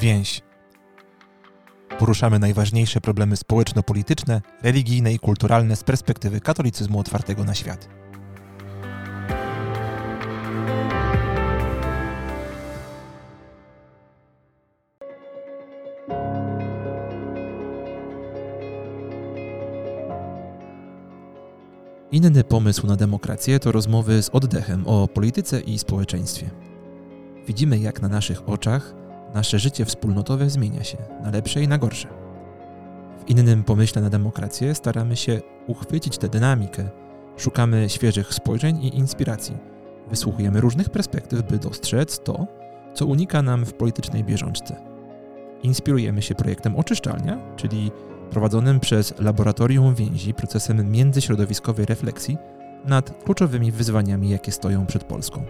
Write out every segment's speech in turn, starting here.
Więź. Poruszamy najważniejsze problemy społeczno-polityczne, religijne i kulturalne z perspektywy katolicyzmu otwartego na świat. Inny pomysł na demokrację to rozmowy z oddechem o polityce i społeczeństwie. Widzimy, jak na naszych oczach nasze życie wspólnotowe zmienia się na lepsze i na gorsze. W innym pomyśle na demokrację staramy się uchwycić tę dynamikę, szukamy świeżych spojrzeń i inspiracji, wysłuchujemy różnych perspektyw, by dostrzec to, co unika nam w politycznej bieżączce. Inspirujemy się projektem Oczyszczalnia, czyli prowadzonym przez Laboratorium Więzi procesem międzyśrodowiskowej refleksji nad kluczowymi wyzwaniami, jakie stoją przed Polską.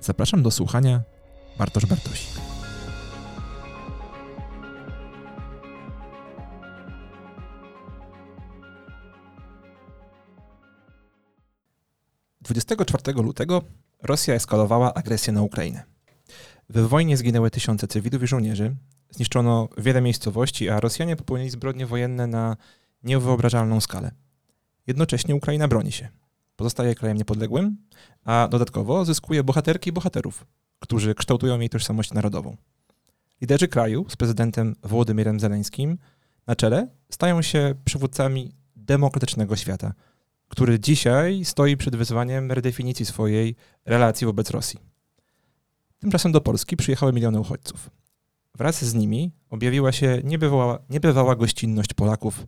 Zapraszam do słuchania Bartosz Bartosik. Dwudziestego lutego Rosja eskalowała agresję na Ukrainę. W wojnie zginęły tysiące cywilów i żołnierzy, zniszczono wiele miejscowości, a Rosjanie popełnili zbrodnie wojenne na niewyobrażalną skalę. Jednocześnie Ukraina broni się. Pozostaje krajem niepodległym, a dodatkowo zyskuje bohaterki i bohaterów, którzy kształtują jej tożsamość narodową. Liderzy kraju z prezydentem Wołodymirem Zeleńskim na czele stają się przywódcami demokratycznego świata, który dzisiaj stoi przed wyzwaniem redefinicji swojej relacji wobec Rosji. Tymczasem do Polski przyjechały miliony uchodźców. Wraz z nimi objawiła się niebywała, niebywała gościnność Polaków,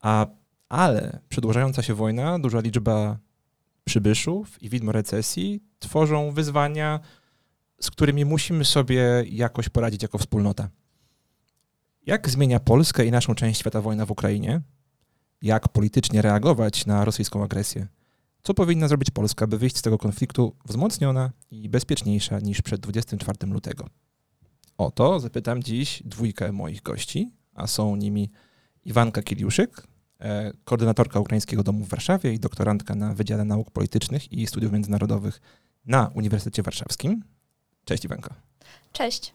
a, ale przedłużająca się wojna, duża liczba przybyszów i widmo recesji tworzą wyzwania, z którymi musimy sobie jakoś poradzić jako wspólnota. Jak zmienia Polskę i naszą część świata wojna w Ukrainie? Jak politycznie reagować na rosyjską agresję? Co powinna zrobić Polska, by wyjść z tego konfliktu wzmocniona i bezpieczniejsza niż przed 24 lutego? O to zapytam dziś dwójkę moich gości, a są nimi Iwanka Kiliuszyk, e, koordynatorka Ukraińskiego Domu w Warszawie i doktorantka na Wydziale Nauk Politycznych i Studiów Międzynarodowych na Uniwersytecie Warszawskim. Cześć Iwanka. Cześć.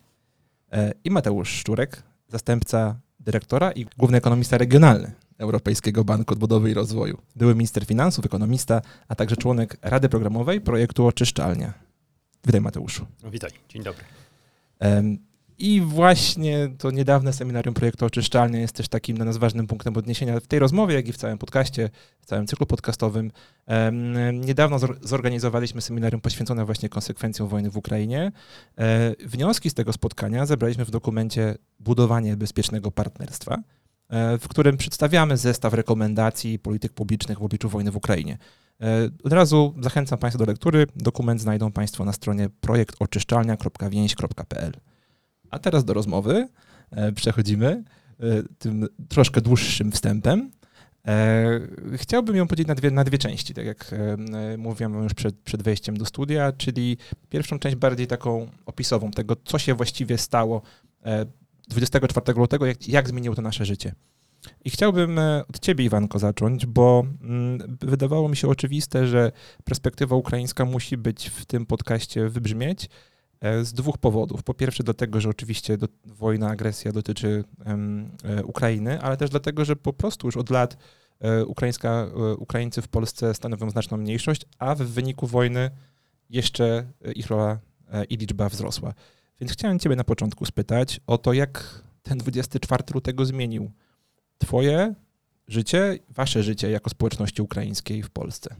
E, I Mateusz Szczurek, zastępca dyrektora i główny ekonomista regionalny Europejskiego Banku Odbudowy i Rozwoju. Były minister finansów, ekonomista, a także członek Rady Programowej projektu Oczyszczalnia. Witaj Mateuszu. Witaj, dzień dobry. I właśnie to niedawne seminarium projektu Oczyszczalnia jest też takim dla nas ważnym punktem odniesienia w tej rozmowie, jak i w całym podcaście, w całym cyklu podcastowym. Niedawno zorganizowaliśmy seminarium poświęcone właśnie konsekwencjom wojny w Ukrainie. E, wnioski z tego spotkania zebraliśmy w dokumencie Budowanie bezpiecznego partnerstwa, e, w którym przedstawiamy zestaw rekomendacji polityk publicznych w obliczu wojny w Ukrainie. E, od razu zachęcam Państwa do lektury. Dokument znajdą Państwo na stronie projektoczyszczalnia.więź.pl. A teraz do rozmowy e, przechodzimy e, tym troszkę dłuższym wstępem. E, chciałbym ją podzielić na dwie, na dwie części, tak jak mówiłem już przed, przed wejściem do studia, czyli pierwszą część bardziej taką opisową tego, co się właściwie stało 24 lutego, jak, jak zmieniło to nasze życie. I chciałbym od ciebie, Iwanko, zacząć, bo mm, wydawało mi się oczywiste, że perspektywa ukraińska musi być w tym podcaście wybrzmieć, z dwóch powodów. Po pierwsze, dlatego, że oczywiście do, wojna, agresja dotyczy um, Ukrainy, ale też dlatego, że po prostu już od lat e, ukraińska, Ukraińcy w Polsce stanowią znaczną mniejszość, a w wyniku wojny jeszcze ich rola i liczba wzrosła. Więc chciałem Ciebie na początku spytać o to, jak ten 24 lutego zmienił Twoje życie, Wasze życie jako społeczności ukraińskiej w Polsce.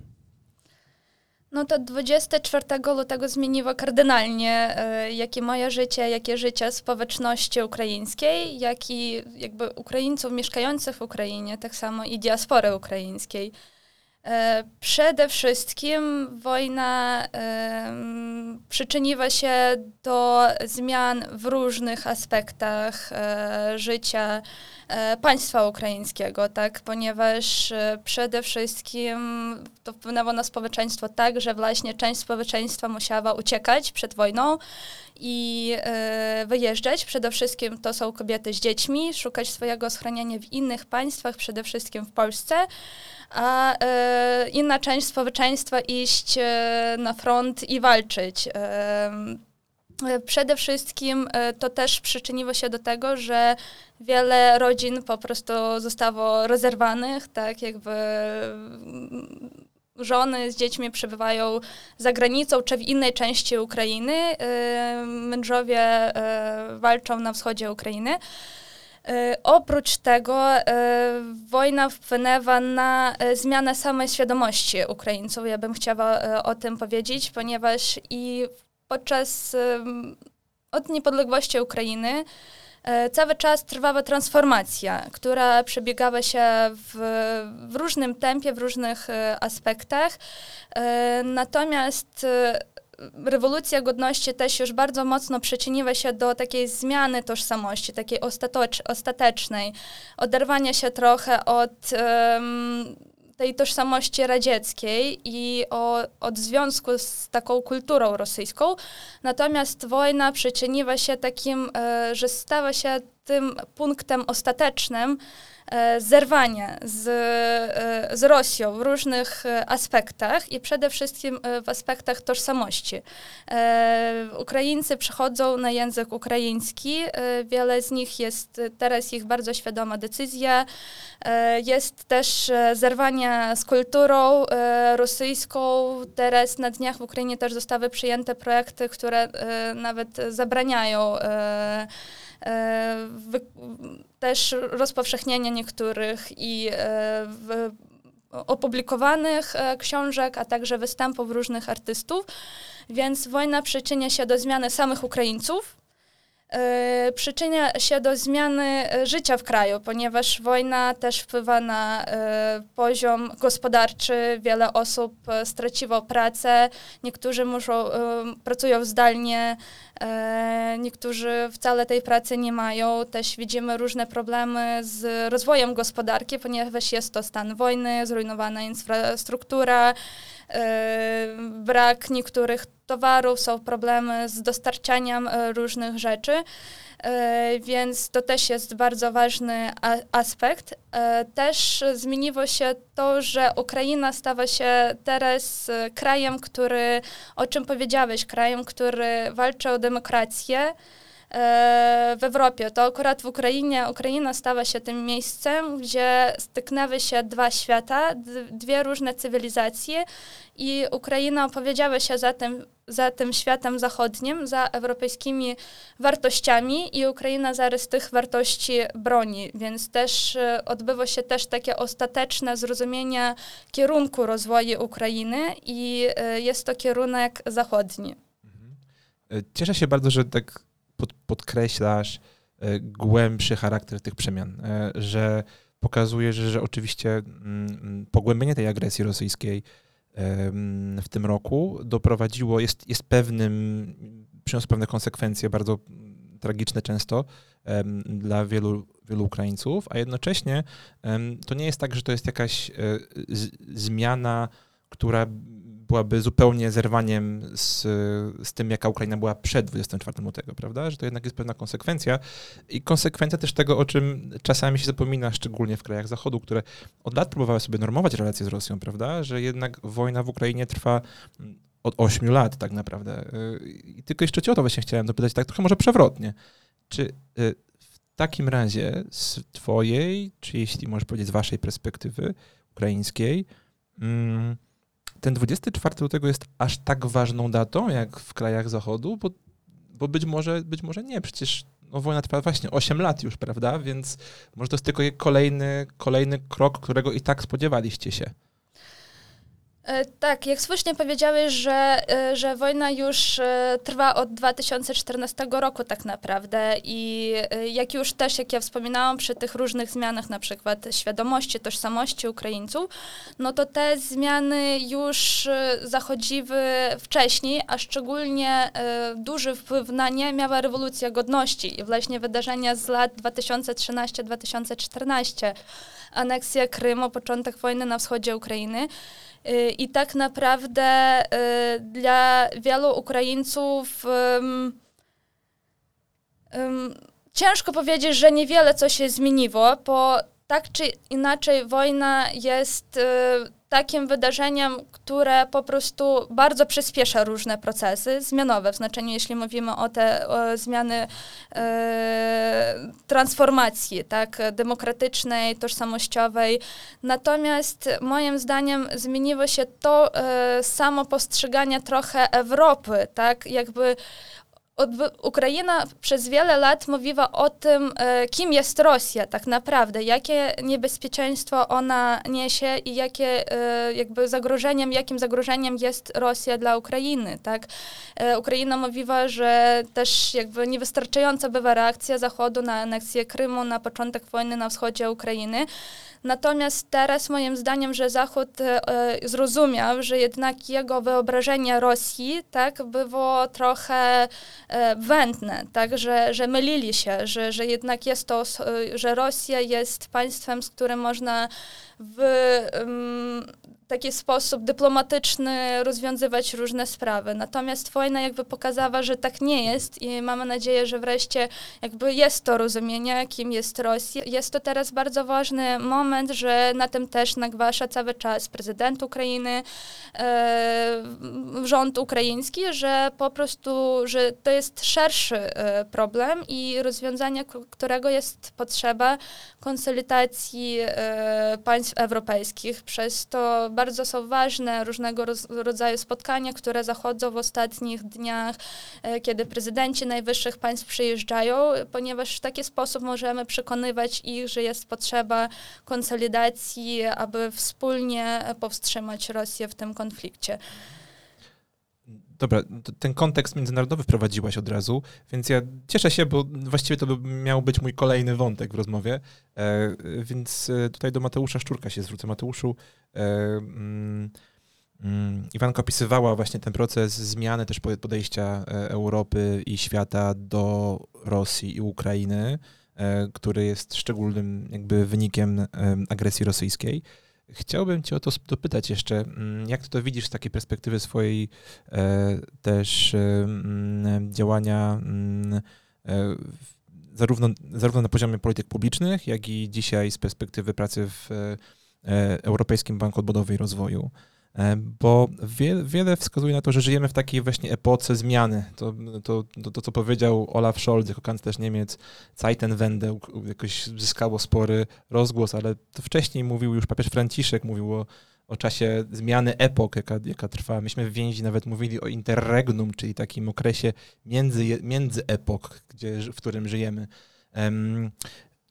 No to 24 lutego zmieniło kardynalnie e, jakie moje życie, jakie życie społeczności ukraińskiej, jak i jakby Ukraińców mieszkających w Ukrainie, tak samo i diaspory ukraińskiej. E, przede wszystkim wojna przyczyniła się do zmian w różnych aspektach e, życia e, państwa ukraińskiego, tak? ponieważ przede wszystkim to wpłynęło na społeczeństwo tak, że właśnie część społeczeństwa musiała uciekać przed wojną i wyjeżdżać. Przede wszystkim to są kobiety z dziećmi, szukać swojego schronienia w innych państwach, przede wszystkim w Polsce a e, inna część społeczeństwa iść e, na front i walczyć. E, Przede wszystkim to też przyczyniło się do tego, że wiele rodzin po prostu zostało rozerwanych, tak jakby żony z dziećmi przebywają za granicą czy w innej części Ukrainy. Mężowie walczą na wschodzie Ukrainy. Oprócz tego wojna wpłynęła na zmianę samej świadomości Ukraińców. Ja bym chciała o tym powiedzieć, ponieważ i podczas od niepodległości Ukrainy cały czas trwała transformacja, która przebiegała się w, w różnym tempie, w różnych aspektach. Natomiast rewolucja godności też już bardzo mocno przyczyniła się do takiej zmiany tożsamości, takiej ostatecznej, oderwania się trochę od um, tej tożsamości radzieckiej i o, od związku z taką kulturą rosyjską. Natomiast wojna przyczyniła się takim, e, że stała się tym punktem ostatecznym, E, zerwanie z, e, z Rosją w różnych e, aspektach i przede wszystkim w aspektach tożsamości. Ukraińcy przechodzą na język ukraiński, wiele z nich jest, teraz ich bardzo świadoma decyzja, jest też zerwanie z kulturą rosyjską, teraz na dniach w Ukrainie też zostały przyjęte projekty, które nawet zabraniają też rozpowszechnienia niektórych i e, opublikowanych e, książek, a także występów różnych artystów. Więc wojna przyczynia się do zmiany samych Ukraińców, e, przyczynia się do zmiany życia w kraju, ponieważ wojna też wpływa na poziom gospodarczy. Wiele osób straciło pracę, niektórzy muszą, pracują zdalnie, niektórzy wcale tej pracy nie mają. Też widzimy różne problemy z rozwojem gospodarki, ponieważ jest to stan wojny, zrujnowana infrastruktura, brak niektórych towarów, są problemy z dostarczaniem e, różnych rzeczy. E, więc to też jest bardzo ważny aspekt. E, też zmieniło się to, że Ukraina stała się teraz krajem, który, o czym powiedziałeś, krajem, który walczy o demokrację w Europie. To akurat w Ukrainie Ukraina stała się tym miejscem, gdzie styknęły się dwa świata, dwie różne cywilizacje i Ukraina opowiedziała się za tym, za tym światem zachodnim, za europejskimi wartościami i Ukraina zaraz tych wartości broni, więc też e, odbywa się też takie ostateczne zrozumienie kierunku rozwoju Ukrainy i e, jest to kierunek zachodni. Mhm. E, cieszę się bardzo, że tak podkreślasz głębszy charakter tych przemian, że pokazujesz, że, oczywiście mm, pogłębienie tej agresji rosyjskiej w tym roku doprowadziło, jest, jest pewnym, przyniosło pewne konsekwencje bardzo tragiczne często dla wielu, wielu Ukraińców, a jednocześnie to nie jest tak, że to jest jakaś e, zmiana, która byłaby zupełnie zerwaniem z, z tym, jaka Ukraina była przed 24 lutego, prawda? Że to jednak jest pewna konsekwencja i konsekwencja też tego, o czym czasami się zapomina, szczególnie w krajach Zachodu, które od lat próbowały sobie normować relacje z Rosją, prawda? Że jednak wojna w Ukrainie trwa od 8 lat tak naprawdę. I tylko jeszcze cię o to właśnie chciałem dopytać, tak trochę może przewrotnie. Czy y, w takim razie z twojej, czy jeśli możesz powiedzieć z waszej perspektywy ukraińskiej, mm, ten 24 lutego jest aż tak ważną datą, jak w krajach Zachodu, bo, bo być, może, być może nie, przecież no, wojna trwa właśnie 8 lat już, prawda? Więc może to jest tylko kolejny, kolejny krok, którego i tak spodziewaliście się. E, tak, jak słusznie powiedziałeś, że, e, że wojna już e, trwa od 2014 roku tak naprawdę i jak już też, jak ja wspominałam przy tych różnych zmianach, na przykład świadomości, tożsamości Ukraińców, no to te zmiany już zachodziły wcześniej, a szczególnie duży wpływ na nie miała rewolucja godności i właśnie wydarzenia z lat 2013-2014, aneksja Krymu, początek wojny na wschodzie Ukrainy, I tak naprawdę y, dla wielu Ukraińców um, um, ciężko powiedzieć, że niewiele co się zmieniło, bo tak czy inaczej wojna jest y, takim wydarzeniem, które po prostu bardzo przyspiesza różne procesy zmianowe, w znaczeniu, jeśli mówimy o te o zmiany e, transformacji, tak, demokratycznej, tożsamościowej. Natomiast moim zdaniem zmieniło się to e, samo postrzeganie trochę Europy, tak, jakby Ukraina przez wiele lat mówiła o tym, e, kim jest Rosja tak naprawdę, jakie niebezpieczeństwo ona niesie i jakie e, jakby zagrożeniem, jakim zagrożeniem jest Rosja dla Ukrainy, tak? E, Ukraina mówiła, że też jakby niewystarczająca bywa reakcja Zachodu na aneksję Krymu, na początek wojny na wschodzie Ukrainy. Natomiast teraz moim zdaniem, że Zachód e, zrozumiał, że jednak jego wyobrażenie Rosji tak, było trochę e, błędne, tak, że, że mylili się, że, że jednak jest to, że Rosja jest państwem, z którym można w taki sposób dyplomatyczny rozwiązywać różne sprawy. Natomiast wojna jakby pokazała, że tak nie jest i mamy nadzieję, że wreszcie jakby jest to rozumienie, kim jest Rosja. Jest to teraz bardzo ważny moment, że na tym też nagłasza cały czas prezydent Ukrainy, e, rząd ukraiński, że po prostu, że to jest szerszy e, problem i rozwiązanie, którego jest potrzeba konsolidacji e, państw europejskich. Przez to bardzo są ważne różnego rodzaju spotkania, które zachodzą w ostatnich dniach, e, kiedy prezydenci najwyższych państw przyjeżdżają, ponieważ w taki sposób możemy przekonywać ich, że jest potrzeba konsolidacji, aby wspólnie powstrzymać Rosję w tym konflikcie. Dobra, ten kontekst międzynarodowy wprowadziłaś od razu, więc ja cieszę się, bo właściwie to by miał być mój kolejny wątek w rozmowie. E, więc e, tutaj do Mateusza Szczurka się zwrócę. Mateuszu, e, mm, mm, Iwanka opisywała właśnie ten proces zmiany też podejścia e, Europy i świata do Rosji i Ukrainy, e, który jest szczególnym jakby wynikiem agresji rosyjskiej. Chciałbym Cię o to dopytać jeszcze, mm, jak to widzisz z takiej perspektywy swojej e, też e, mm, działania mm, e, zarówno, zarówno na poziomie polityk publicznych, jak i dzisiaj z perspektywy pracy w Europejskim Banku Odbudowy i Rozwoju. E, bo wie, wiele wskazuje na to, że żyjemy w takiej właśnie epoce zmiany. To, to, to, to co powiedział Olaf Scholz jako kanclerz Niemiec, Zeitenwende jakoś zyskało spory rozgłos, ale to wcześniej mówił już papież Franciszek, mówił o, o czasie zmiany epok, jaka, jaka trwa. Myśmy w więzi nawet mówili o interregnum, czyli takim okresie między, między epok, gdzie, w którym żyjemy.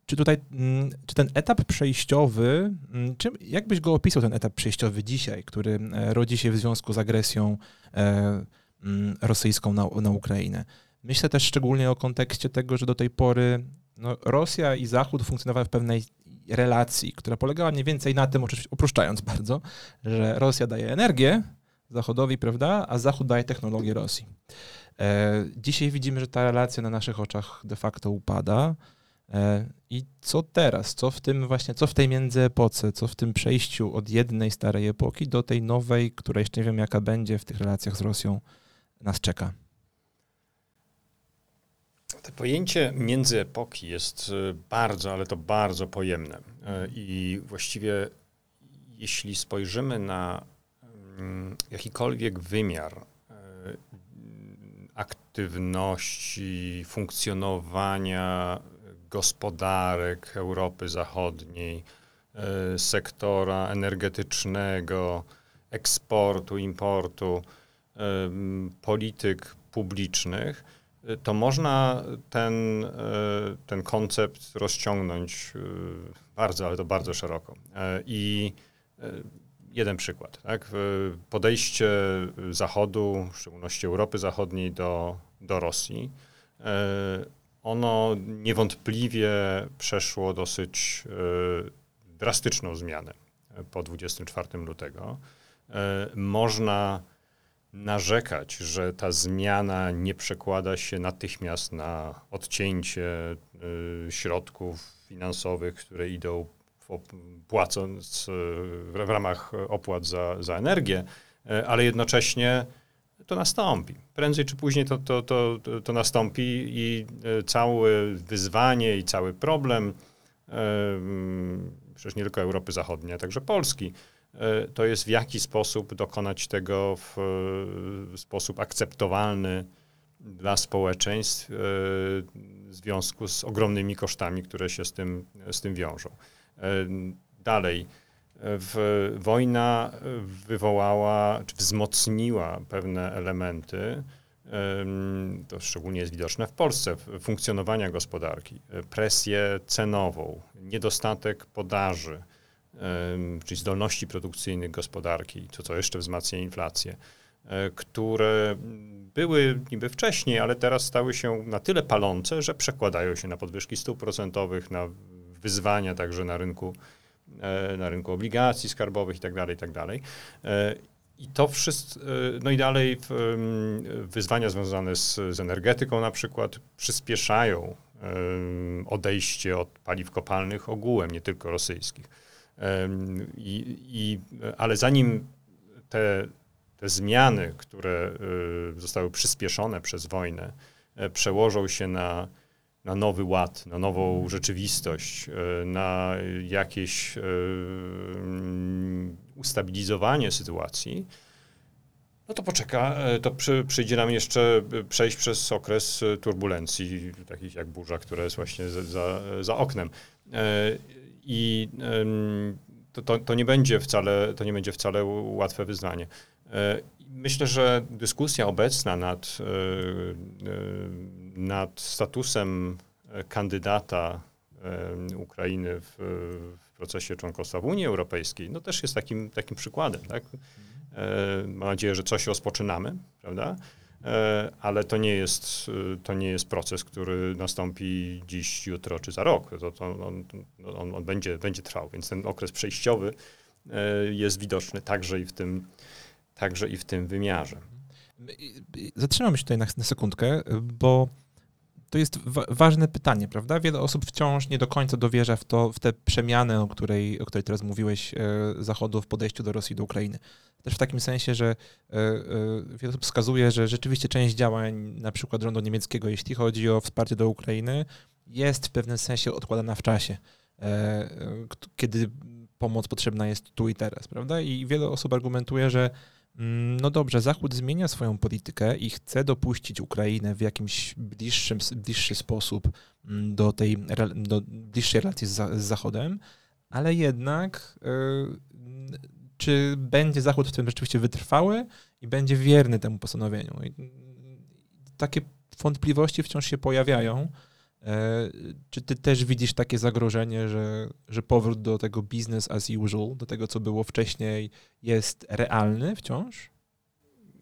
Czy tutaj, mm, czy ten etap przejściowy, mm, czym, jak byś go opisał, ten etap przejściowy dzisiaj, który e, rodzi się w związku z agresją e, mm, rosyjską na, na Ukrainę? Myślę też szczególnie o kontekście tego, że do tej pory no, Rosja i Zachód funkcjonowały w pewnej relacji, która polegała mniej więcej na tym, oczywiście uproszczając bardzo, że Rosja daje energię Zachodowi, prawda, a Zachód daje technologię Rosji. E, dzisiaj widzimy, że ta relacja na naszych oczach de facto upada. E, I co teraz? Co w tym właśnie, co w tej międzyepoce, co w tym przejściu od jednej starej epoki do tej nowej, która jeszcze nie wiem jaka będzie w tych relacjach z Rosją, nas czeka? To pojęcie międzyepoki jest e, bardzo, ale to bardzo pojemne. E, I właściwie jeśli spojrzymy na mm, jakikolwiek wymiar aktywności, funkcjonowania gospodarek Europy Zachodniej, e, sektora energetycznego, eksportu, importu, e, polityk publicznych, e, to można ten, ten koncept rozciągnąć bardzo, ale to bardzo szeroko. I jeden przykład. Tak? Podejście Zachodu, w szczególności Europy Zachodniej do, do Rosji ono niewątpliwie przeszło dosyć e, drastyczną zmianę po 24 lutego. E, można narzekać, że ta zmiana nie przekłada się natychmiast na odcięcie e, środków finansowych, które idą płacąc w ramach opłat za, za energię, ale jednocześnie to nastąpi. Prędzej czy później to, to, to, to nastąpi i e, całe wyzwanie i cały problem, e, przecież nie tylko Europy Zachodniej, a także Polski, to jest w jaki sposób dokonać tego w sposób akceptowalny dla społeczeństw w związku z ogromnymi kosztami, które się z tym, z tym wiążą. Dalej, w, wojna wywołała, czy wzmocniła pewne elementy, to szczególnie jest widoczne w Polsce, funkcjonowania gospodarki, presję cenową, niedostatek podaży, czyli zdolności produkcyjnych gospodarki, co, co jeszcze wzmacnia inflację, e, które były niby wcześniej, ale teraz stały się na tyle palące, że przekładają się na podwyżki stóp procentowych, na wyzwania także na rynku, na rynku obligacji skarbowych itd., tak itd. Tak e, I to wszystko, no i dalej wyzwania związane z, z energetyką na przykład przyspieszają odejście od paliw kopalnych ogółem, nie tylko rosyjskich. I, i, ale zanim te, te zmiany, które zostały przyspieszone przez wojnę, e, przełożą się na, na nowy ład, na nową rzeczywistość, e, na jakieś e, ustabilizowanie sytuacji, no to poczeka, to przy, przyjdzie nam jeszcze przejść przez okres turbulencji, takich jak burza, która jest właśnie za, za, za oknem. I to, to, to, nie będzie wcale, to nie będzie wcale łatwe wyzwanie. E, myślę, że dyskusja obecna nad, e, e, nad statusem kandydata Ukrainy w, w, procesie członkostwa w Unii Europejskiej, no też jest takim, takim przykładem. Tak? Mam nadzieję, że coś rozpoczynamy, prawda? Ale to nie jest, to nie jest proces, który nastąpi dziś, jutro czy za rok. To, to on, on, on, będzie, będzie trwał, więc ten okres przejściowy jest widoczny także i w tym, także i w tym wymiarze. Zatrzymam się tutaj na, na sekundkę, bo to jest wa ważne pytanie, prawda? Wiele osób wciąż nie do końca dowierza w, to, w tę przemianę, o której, o której teraz mówiłeś, e, Zachodu w podejściu do Rosji, do Ukrainy. Też w takim sensie, że e, e, wiele osób wskazuje, że rzeczywiście część działań, na przykład rządu niemieckiego, jeśli chodzi o wsparcie do Ukrainy, jest w pewnym sensie odkładana w czasie, e, e kiedy pomoc potrzebna jest tu i teraz, prawda? I wiele osób argumentuje, że no dobrze, Zachód zmienia swoją politykę i chce dopuścić Ukrainę w jakimś bliższym, bliższy sposób mm, do tej do bliższej relacji z, z Zachodem, ale jednak y, czy będzie Zachód w tym rzeczywiście wytrwały i będzie wierny temu postanowieniu? I takie wątpliwości wciąż się pojawiają. E, czy ty też widzisz takie zagrożenie, że, że powrót do tego business as usual, do tego, co było wcześniej, jest realny wciąż?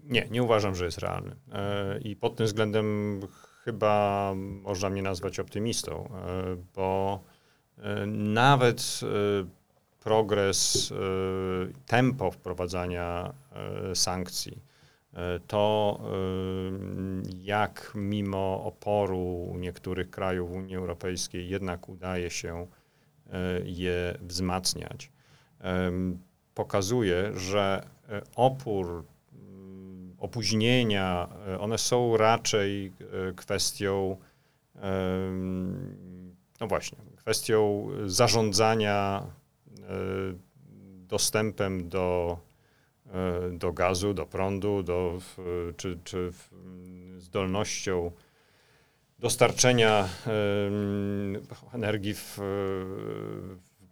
Nie, nie uważam, że jest realny. E, I pod tym względem chyba można mnie nazwać optymistą, e, bo nawet progres, tempo wprowadzania sankcji, to y, jak mimo oporu niektórych krajów Unii Europejskiej jednak udaje się y, je wzmacniać, pokazuje, że y, opór, opóźnienia, one są raczej kwestią, no właśnie, kwestią zarządzania dostępem do do gazu, do prądu, do, czy, czy zdolnością dostarczenia energii w,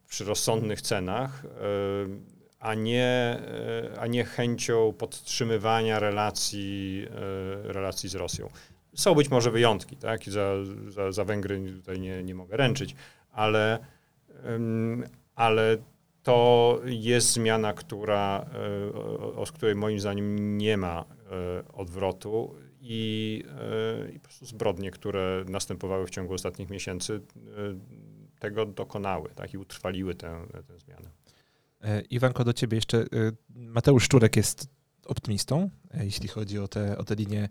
przy rozsądnych cenach, e, a nie, e, a nie chęcią podtrzymywania relacji, relacji z Rosją. Są być może wyjątki, tak? Za, za, za Węgry tutaj nie, nie mogę ręczyć, ale, ale to jest zmiana, która, e, o, której moim zdaniem nie ma e, odwrotu i, e, i po prostu zbrodnie, które następowały w ciągu ostatnich miesięcy, tego dokonały tak, i utrwaliły tę, tę zmianę. Iwanko, do ciebie jeszcze. Mateusz Szczurek jest optymistą, jeśli chodzi o te, o te linie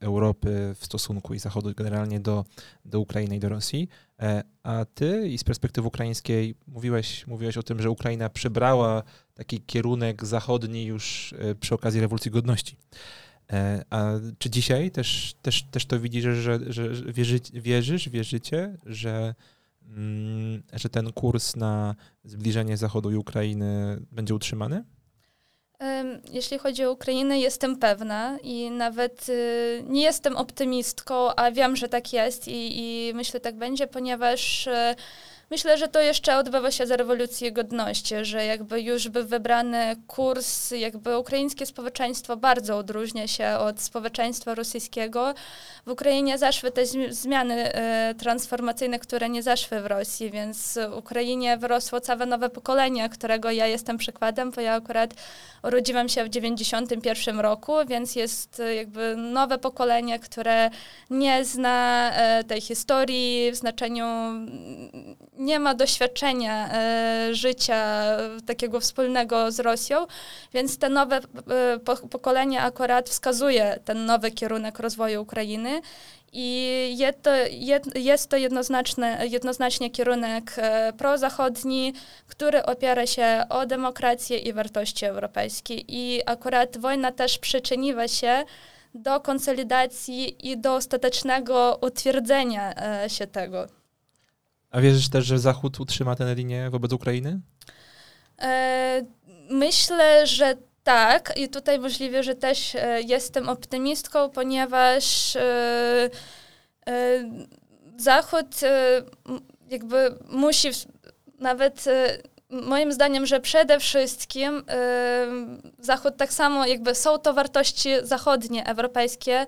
Europy w stosunku i Zachodu generalnie do, do Ukrainy i do Rosji. E, a ty i z perspektywy ukraińskiej mówiłeś, mówiłeś o tym, że Ukraina przybrała taki kierunek zachodni już e, przy okazji rewolucji godności. E, a czy dzisiaj też, też, też to widzisz, że, że wierzy, wierzysz, wierzycie, że mm, że ten kurs na zbliżenie Zachodu i Ukrainy będzie utrzymany? Jeśli chodzi o Ukrainę, jestem pewna i nawet y, nie jestem optymistką, a wiem, że tak jest i, i myślę, tak będzie, ponieważ y, Myślę, że to jeszcze odbywa się za rewolucji godności, że jakby już by wybrany kurs, jakby ukraińskie społeczeństwo bardzo odróżnia się od społeczeństwa rosyjskiego. W Ukrainie zaszły te zmiany e, transformacyjne, które nie zaszły w Rosji, więc w Ukrainie wyrosło całe nowe pokolenie, którego ja jestem przykładem, bo ja akurat urodziłam się w 91 roku, więc jest e, jakby nowe pokolenie, które nie zna e, tej historii w znaczeniu nie ma doświadczenia e, życia takiego wspólnego z Rosją, więc te nowe e, po, pokolenie akurat wskazuje ten nowy kierunek rozwoju Ukrainy. I jest to, jest to jednoznacznie kierunek e, prozachodni, który opiera się o demokrację i wartości europejskie. I akurat wojna też przyczyniła się do konsolidacji i do ostatecznego utwierdzenia się tego. A wierzysz też, że Zachód utrzyma tę linię wobec Ukrainy? E, myślę, że tak. I tutaj możliwe, że też e, jestem optymistką, ponieważ e, e Zachód e, jakby musi nawet e, moim zdaniem, że przede wszystkim Zachód tak samo jakby są to wartości zachodnie, europejskie,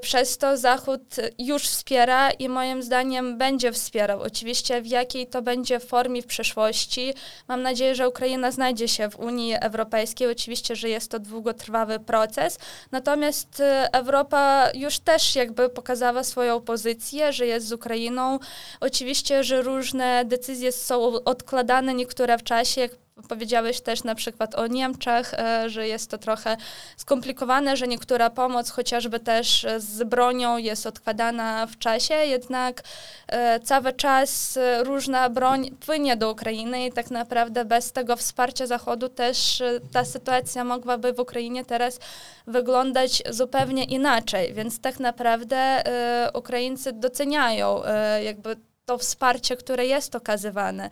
przez to Zachód już wspiera i moim zdaniem będzie wspierał. Oczywiście w jakiej to będzie formie w przyszłości. Mam nadzieję, że Ukraina znajdzie się w Unii Europejskiej. Oczywiście, że jest to długotrwały proces. Natomiast e, Europa już też jakby pokazała swoją pozycję, że jest z Ukrainą. Oczywiście, że różne decyzje są odkładane, niektóre w czasie, jak Powiedziałeś też na przykład o Niemczech, e, że jest to trochę skomplikowane, że niektóra pomoc, chociażby też z bronią, jest odkładana w czasie, jednak e, cały czas różna broń płynie do Ukrainy i tak naprawdę bez tego wsparcia Zachodu też e, ta sytuacja mogłaby w Ukrainie teraz wyglądać zupełnie inaczej. Więc tak naprawdę Ukraińcy doceniają jakby to wsparcie, które jest okazywane.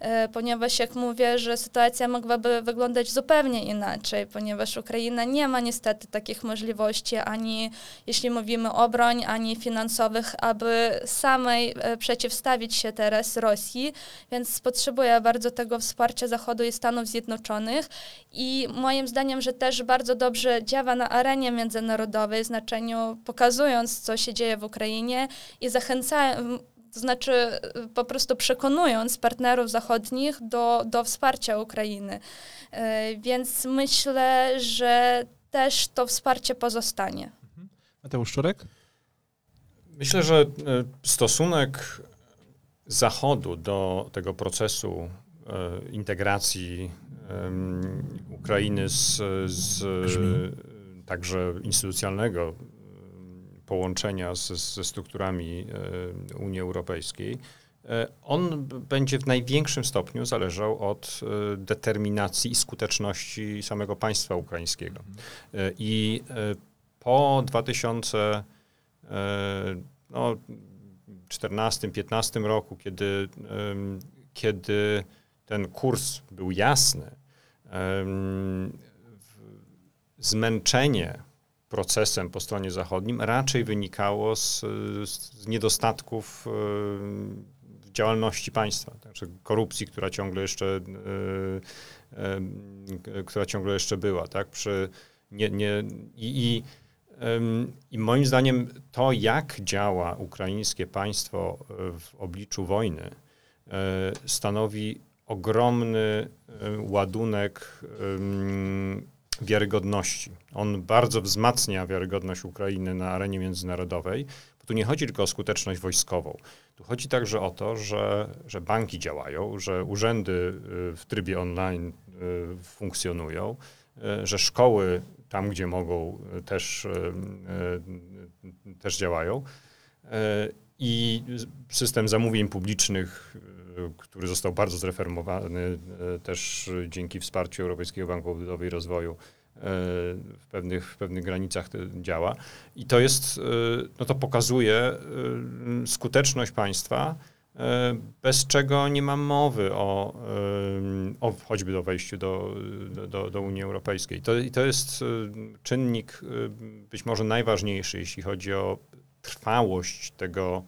E, ponieważ jak mówię, że sytuacja mogłaby wyglądać zupełnie inaczej, ponieważ Ukraina nie ma niestety takich możliwości, ani jeśli mówimy o broń, ani finansowych, aby samej e, przeciwstawić się teraz Rosji, więc potrzebuje bardzo tego wsparcia Zachodu i Stanów Zjednoczonych i moim zdaniem, że też bardzo dobrze działa na arenie międzynarodowej, w znaczeniu pokazując, co się dzieje w Ukrainie i zachęcając to znaczy y, po prostu przekonując partnerów zachodnich do, do wsparcia Ukrainy. Y, więc myślę, że też to wsparcie pozostanie. Mhm. Mateusz Szczurek? Myślę, że y, stosunek Zachodu do tego procesu integracji Ukrainy z, z także instytucjonalnego połączenia z, ze strukturami e, Unii Europejskiej, e, on będzie w największym stopniu zależał od e, determinacji i skuteczności samego państwa ukraińskiego. I po 2014 no, 15 roku, kiedy, kiedy ten kurs był jasny, zmęczenie procesem po stronie zachodnim raczej wynikało z, z niedostatków w działalności państwa, znaczy korupcji, która ciągle jeszcze, e, e, która ciągle jeszcze była, tak? Przy nie, nie, i, i, I moim zdaniem to, jak działa ukraińskie państwo w obliczu wojny, e, stanowi ogromny ładunek wiarygodności. On bardzo wzmacnia wiarygodność Ukrainy na arenie międzynarodowej, bo tu nie chodzi tylko o skuteczność wojskową. Tu chodzi także o to, że, że banki działają, że urzędy y, w trybie online y, funkcjonują, y, że szkoły tam, gdzie mogą, też, też działają. I system zamówień publicznych, który został bardzo zreformowany też dzięki wsparciu Europejskiego Banku Odbudowy i Rozwoju, e, w pewnych, w pewnych granicach działa. I to jest, e, no to pokazuje e, skuteczność państwa bez czego nie ma mowy o, o choćby o wejściu do, do, do Unii Europejskiej. To, I to jest czynnik być może najważniejszy, jeśli chodzi o trwałość tego,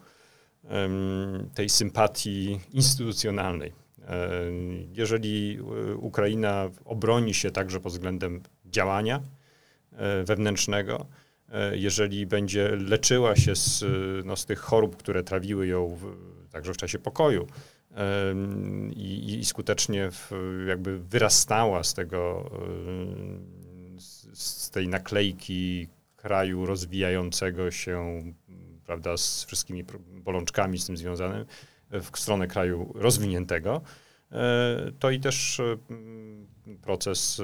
tej sympatii instytucjonalnej. Jeżeli Ukraina obroni się także pod względem działania e, wewnętrznego, e, jeżeli będzie leczyła się z, no, z tych chorób, które trawiły ją w, także w czasie pokoju i, i skutecznie w, jakby wyrastała z tego, z, z tej naklejki kraju rozwijającego się, prawda, z wszystkimi bolączkami z tym związanym, w stronę kraju rozwiniętego, e, to i też proces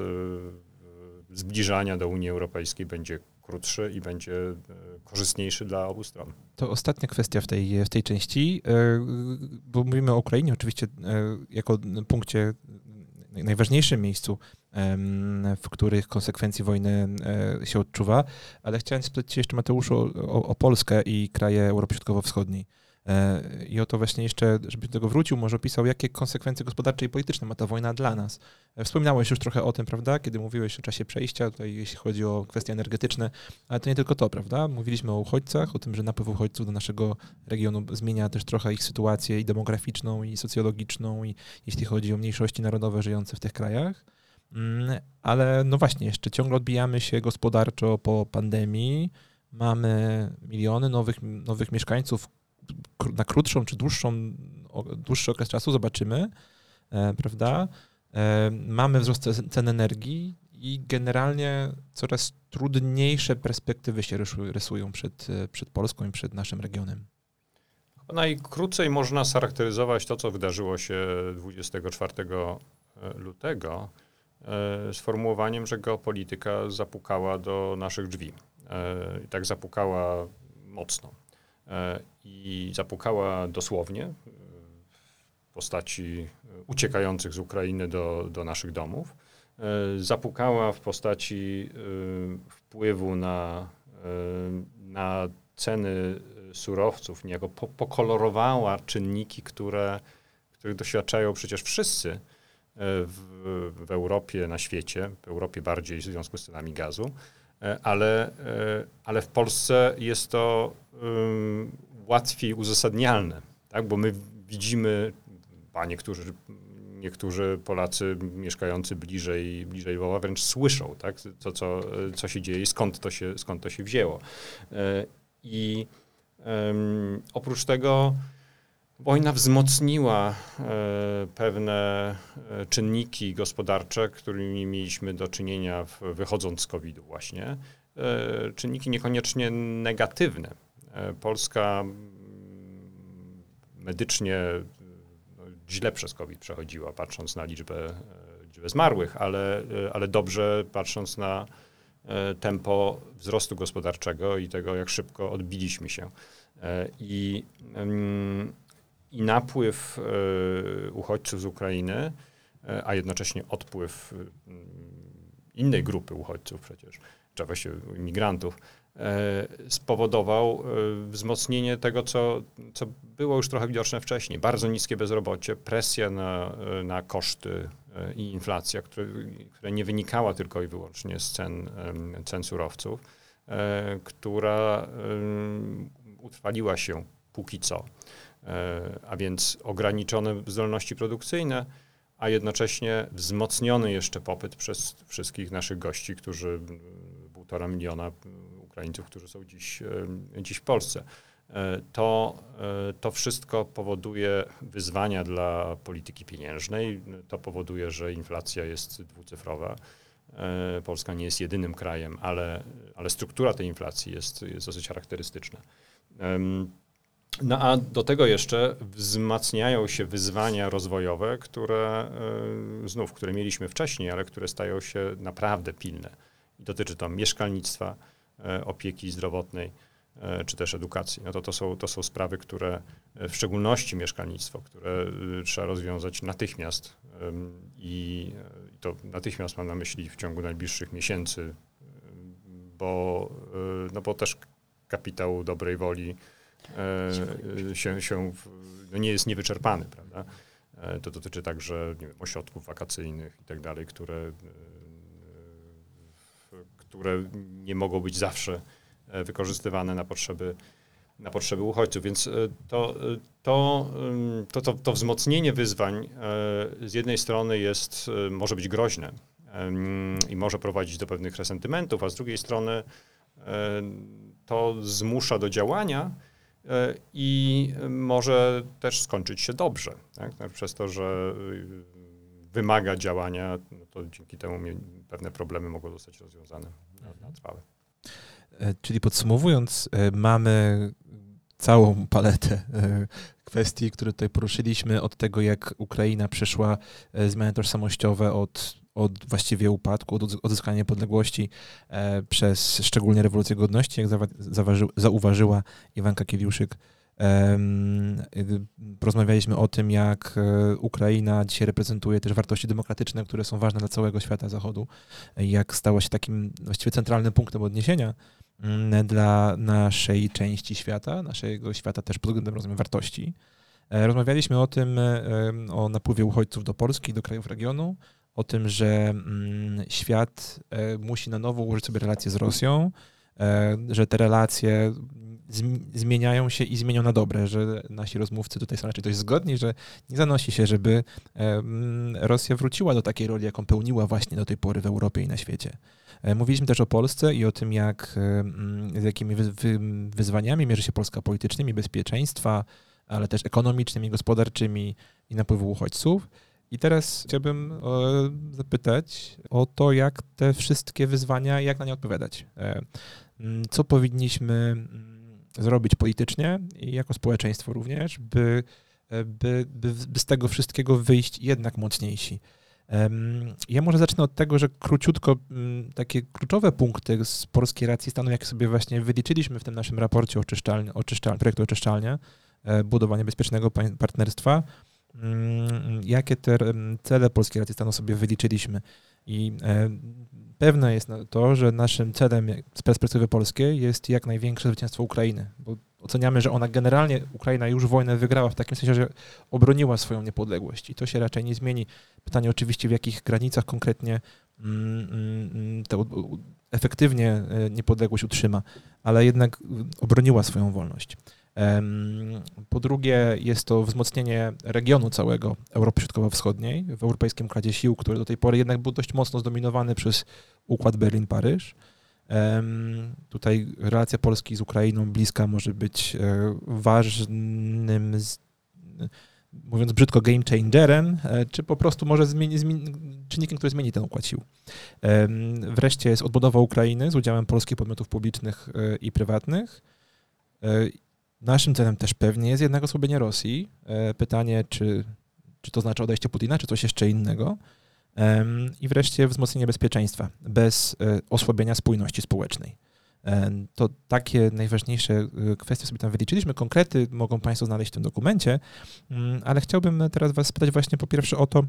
zbliżania do Unii Europejskiej będzie krótszy i będzie e, korzystniejszy dla obu stron. To ostatnia kwestia w tej, w tej części, e, bo mówimy o Ukrainie oczywiście e, jako punkcie najważniejszym miejscu, w których konsekwencji wojny się odczuwa, ale chciałem spytać jeszcze Mateuszu o, o Polskę i kraje Europy Środkowo-Wschodniej. E, I o to właśnie jeszcze, żeby do tego wrócił, może opisał, jakie konsekwencje gospodarcze i polityczne ma ta wojna dla nas. E, wspominałeś już trochę o tym, prawda, kiedy mówiłeś o czasie przejścia, tutaj jeśli chodzi o kwestie energetyczne, ale to nie tylko to, prawda? Mówiliśmy o uchodźcach, o tym, że napływ uchodźców do naszego regionu zmienia też trochę ich sytuację i demograficzną, i socjologiczną, i jeśli chodzi o mniejszości narodowe żyjące w tych krajach. Mm, ale no właśnie, jeszcze ciągle odbijamy się gospodarczo po pandemii. Mamy miliony nowych, nowych mieszkańców, na krótszą czy dłuższą, dłuższy okres czasu, zobaczymy, e, prawda? E, mamy wzrost cen energii i generalnie coraz trudniejsze perspektywy się rysują przed, przed Polską i przed naszym regionem. Najkrócej można scharakteryzować to, co wydarzyło się 24 e, lutego, sformułowaniem, że geopolityka zapukała do naszych drzwi. I tak zapukała mocno. E, i zapukała dosłownie e, w postaci uciekających z Ukrainy do, do naszych domów. E, zapukała w postaci wpływu na, na ceny surowców, niejako pokolorowała czynniki, które, których doświadczają przecież wszyscy w, w Europie, na świecie, w Europie bardziej w związku z cenami gazu. E, ale, e, ale w Polsce jest to łatwiej uzasadnialne, tak? bo my widzimy, a niektórzy, niektórzy Polacy mieszkający bliżej, bliżej Woła wręcz słyszą tak? to, co, co się dzieje skąd to się, skąd to się wzięło. E, I um, oprócz tego Wojna wzmocniła e, pewne czynniki gospodarcze, którymi mieliśmy do czynienia wychodząc z COVID-u właśnie. Czynniki niekoniecznie negatywne. Polska mm, medycznie no, źle przez COVID przechodziła, patrząc na liczbę, liczbę zmarłych, ale, ale dobrze patrząc na tempo wzrostu gospodarczego i tego, jak szybko odbiliśmy się. I mm, i napływ e, uchodźców z Ukrainy, e, a jednocześnie odpływ e, innej grupy uchodźców przecież, czy właściwie imigrantów, spowodował wzmocnienie tego, co, co było już trochę widoczne wcześniej. Bardzo niskie bezrobocie, presja na, na koszty i inflacja, które, która nie wynikała tylko i wyłącznie z cen, cen surowców, która utrwaliła się póki co. E, a więc ograniczone zdolności produkcyjne, a jednocześnie wzmocniony jeszcze popyt przez wszystkich naszych gości, którzy półtora miliona Ukraińców, którzy są dziś, e, dziś w Polsce. E, to, to wszystko powoduje wyzwania dla polityki pieniężnej. To powoduje, że inflacja jest dwucyfrowa. Polska nie jest jedynym krajem, ale, ale struktura tej inflacji jest, jest dosyć charakterystyczna. No a do tego jeszcze wzmacniają się wyzwania rozwojowe, które e, znów, które mieliśmy wcześniej, ale które stają się naprawdę pilne. I dotyczy to mieszkalnictwa, e, opieki zdrowotnej, e, czy też edukacji. No to, to, są, to są sprawy, które, w szczególności mieszkalnictwo, które trzeba rozwiązać natychmiast i to natychmiast mam na myśli w ciągu najbliższych miesięcy, bo, no bo też kapitał dobrej woli się, się no nie jest niewyczerpany, prawda? To dotyczy także nie wiem, ośrodków wakacyjnych i tak dalej, które, które nie mogą być zawsze wykorzystywane na potrzeby na potrzeby uchodźców. Więc e, to, e, to, to, to, to wzmocnienie wyzwań e, z jednej strony jest, może być groźne i może prowadzić do pewnych resentymentów, a z drugiej strony to zmusza do działania i może też skończyć się dobrze. Tak? Przez to, że wymaga działania, no to dzięki temu pewne problemy mogą zostać rozwiązane na, na trwałe. Czyli podsumowując, mamy całą paletę e, kwestii, które tutaj poruszyliśmy, od tego jak Ukraina przeszła e, zmiany tożsamościowe od, od właściwie upadku, od odzyskania niepodległości e, przez szczególnie rewolucję godności, jak zauważyła Iwanka Kiewiuszyk. Porozmawialiśmy o tym, jak Ukraina dzisiaj reprezentuje też wartości demokratyczne, które są ważne dla całego świata zachodu, jak stała się takim właściwie centralnym punktem odniesienia Mm, dla naszej części świata, naszego świata też pod względem rozumiem wartości. E, rozmawialiśmy o tym, e, o napływie uchodźców do Polski, do krajów regionu, o tym, że mm, świat e, musi na nowo ułożyć sobie relacje z Rosją, że te relacje zmieniają się i zmienią na dobre, że nasi rozmówcy tutaj są raczej dość zgodni, że nie zanosi się, żeby Rosja wróciła do takiej roli, jaką pełniła właśnie do tej pory w Europie i na świecie. E, mówiliśmy też o Polsce i o tym, jak, e, z jakimi wyzwaniami mierzy się Polska politycznymi, bezpieczeństwa, ale też ekonomicznymi, gospodarczymi i napływu uchodźców. I teraz chciałbym e, zapytać o to, jak te wszystkie wyzwania, jak na nie odpowiadać. Mm, co powinniśmy zrobić politycznie i jako społeczeństwo również, by, by, by, by z tego wszystkiego wyjść jednak mocniejsi. Ja może zacznę od tego, że króciutko mm, takie kluczowe punkty z polskiej racji stanu, jakie sobie właśnie wyliczyliśmy w tym naszym raporcie oczyszczalni, oczyszczalni, projektu oczyszczalnia, e, budowanie bezpiecznego partnerstwa, mm, jakie te cele polskiej racji stanu sobie wyliczyliśmy. I e, pewne jest to, że naszym celem z perspektywy polskiej jest jak największe zwycięstwo Ukrainy, bo oceniamy, że ona generalnie, Ukraina już wojnę wygrała w takim sensie, że obroniła swoją niepodległość i to się raczej nie zmieni. Pytanie oczywiście, w jakich granicach konkretnie mm, mm, to efektywnie e, niepodległość utrzyma, ale jednak obroniła swoją wolność. Po drugie, jest to wzmocnienie regionu całego Europy Środkowo-Wschodniej w Europejskim Układzie Sił, który do tej pory jednak był dość mocno zdominowany przez układ Berlin-Paryż. Tutaj relacja Polski z Ukrainą bliska może być e, ważnym, mówiąc brzydko, game changerem, e, czy po prostu może zmieni, zmieni, czynnikiem, który zmieni ten układ sił. Wreszcie jest odbudowa Ukrainy z udziałem polskich podmiotów publicznych e, i prywatnych. Naszym celem też pewnie jest jednak osłabienie Rosji. Pytanie, czy, czy to znaczy odejście Putina, czy coś jeszcze innego. I wreszcie wzmocnienie bezpieczeństwa bez e, osłabienia spójności społecznej. To takie najważniejsze e, kwestie sobie tam wyliczyliśmy. Konkrety mogą Państwo znaleźć w tym dokumencie, mm, ale chciałbym teraz Was spytać właśnie po pierwsze o to,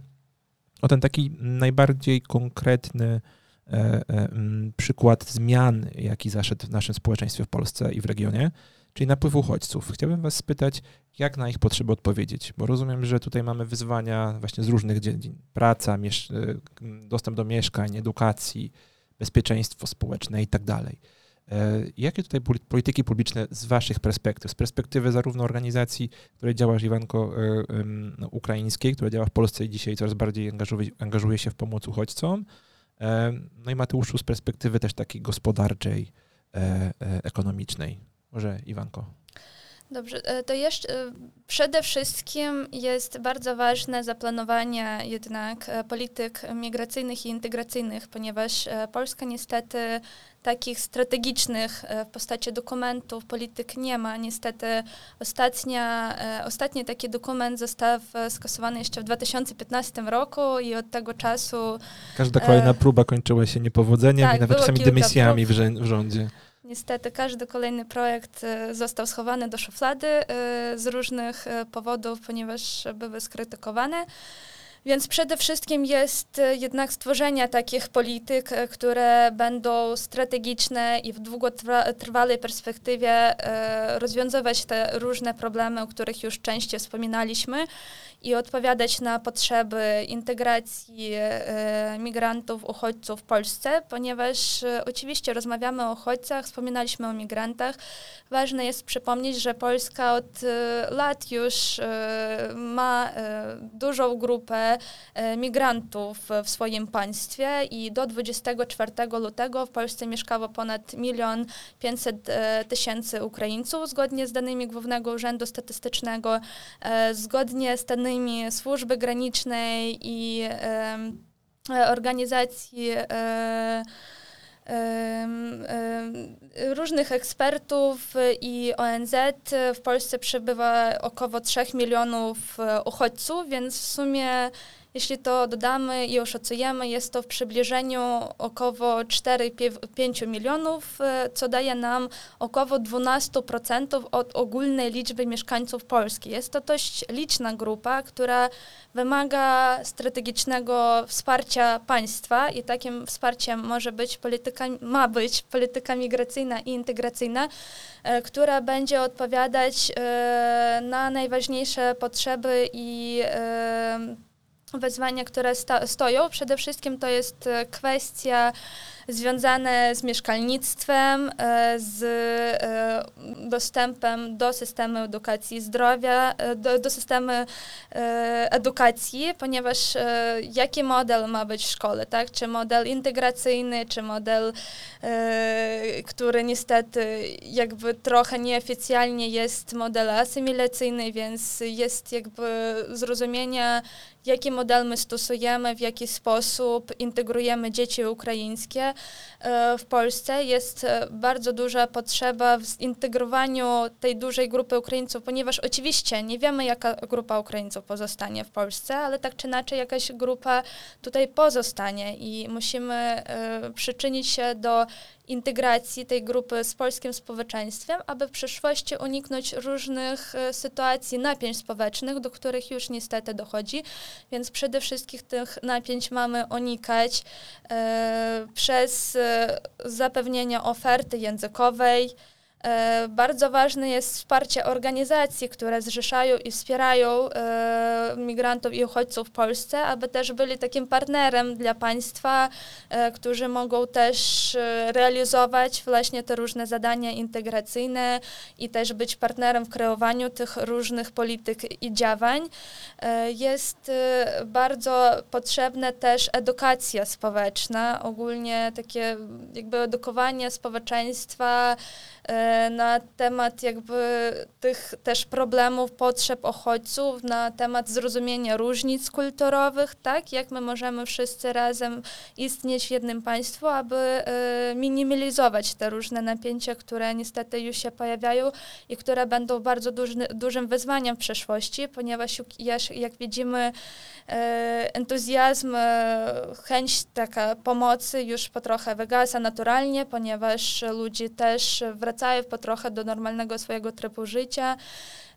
o ten taki najbardziej konkretny e, przykład zmian, jaki zaszedł w naszym społeczeństwie w Polsce i w regionie czyli napływ uchodźców. Chciałbym Was spytać, jak na ich potrzeby odpowiedzieć, bo rozumiem, że tutaj mamy wyzwania właśnie z różnych dziedzin. Praca, y, dostęp do mieszkań, edukacji, bezpieczeństwo społeczne i tak dalej. E, jakie tutaj polityki publiczne z Waszych perspektyw, z perspektywy zarówno organizacji, której działasz, Iwanko, e, no, ukraińskiej, która działa w Polsce i dzisiaj coraz bardziej angażuje, angażuje się w pomoc uchodźcom, e, no i Mateuszu z perspektywy też takiej gospodarczej, ekonomicznej. Może Iwanko. Dobrze, e, to jeszcze e, przede wszystkim jest bardzo ważne zaplanowanie jednak e, polityk migracyjnych i integracyjnych, ponieważ Polska niestety takich strategicznych w postaci dokumentów, polityk nie ma. Niestety ostatnia, ostatni taki dokument został skasowany jeszcze w 2015 roku i od tego czasu... Każda kolejna próba kończyła się niepowodzeniem tak, i nawet czasami dymisjami w, w rządzie. Niestety każdy kolejny projekt e, został schowany do szuflady e, z różnych e, powodów, ponieważ były skrytykowane. Więc przede wszystkim jest e, jednak stworzenie takich polityk, e, które będą strategiczne i w długotrwałej perspektywie e, rozwiązywać te różne problemy, o których już częściej wspominaliśmy i odpowiadać na potrzeby integracji migrantów, uchodźców w Polsce, ponieważ oczywiście rozmawiamy o uchodźcach, wspominaliśmy o migrantach. Ważne jest przypomnieć, że Polska od lat już ma dużą grupę E, migrantów w swoim państwie i do 24 lutego w Polsce mieszkało ponad milion 500 e, tysięcy Ukraińców, zgodnie z danymi Głównego Urzędu Statystycznego, e, zgodnie z danymi Służby Granicznej i organizacji różnych ekspertów i ONZ. W Polsce przebywa około 3 milionów uchodźców, więc w sumie jeśli to dodamy i oszacujemy, jest to w przybliżeniu około 4-5 milionów, e, co daje nam około 12% od ogólnej liczby mieszkańców Polski. Jest to dość liczna grupa, która wymaga strategicznego wsparcia państwa i takim wsparciem może być polityka, ma być polityka migracyjna i integracyjna, e, która będzie odpowiadać e, na najważniejsze potrzeby i wyzwania, które sto stoją. Przede wszystkim to jest e, kwestia związane z mieszkalnictwem, e, z e, dostępem do systemu edukacji zdrowia, do, do systemu edukacji, ponieważ jaki model ma być w szkole, tak? Czy model integracyjny, czy model, który niestety jakby trochę nieoficjalnie jest model asymilacyjny, więc jest jakby zrozumienia jaki model my stosujemy, w jaki sposób integrujemy dzieci ukraińskie e, w Polsce. Jest e, bardzo duża potrzeba w zintegrowaniu tej dużej grupy Ukraińców, ponieważ oczywiście nie wiemy, jaka grupa Ukraińców pozostanie w Polsce, ale tak czy inaczej jakaś grupa tutaj pozostanie i musimy e, przyczynić się do integracji tej grupy z polskim społeczeństwem, aby w przyszłości uniknąć różnych e, sytuacji napięć społecznych, do których już niestety dochodzi. Więc przede wszystkim tych napięć mamy unikać e, przez e, zapewnienie oferty językowej, bardzo ważne jest wsparcie organizacji, które zrzeszają i wspierają e, migrantów i uchodźców w Polsce, aby też byli takim partnerem dla państwa, e, którzy mogą też realizować właśnie te różne zadania integracyjne i też być partnerem w kreowaniu tych różnych polityk i działań. Jest bardzo potrzebna też edukacja społeczna, ogólnie takie jakby edukowanie społeczeństwa, E, na temat jakby tych też problemów, potrzeb uchodźców, na temat zrozumienia różnic kulturowych, tak, jak my możemy wszyscy razem istnieć w jednym państwu, aby e, minimalizować te różne napięcia, które niestety już się pojawiają i które będą bardzo duży, dużym wyzwaniem w przyszłości, ponieważ jak widzimy e, entuzjazm, chęć taka pomocy już po trochę wygasa naturalnie, ponieważ ludzie też wracają po trochę do normalnego swojego trybu życia.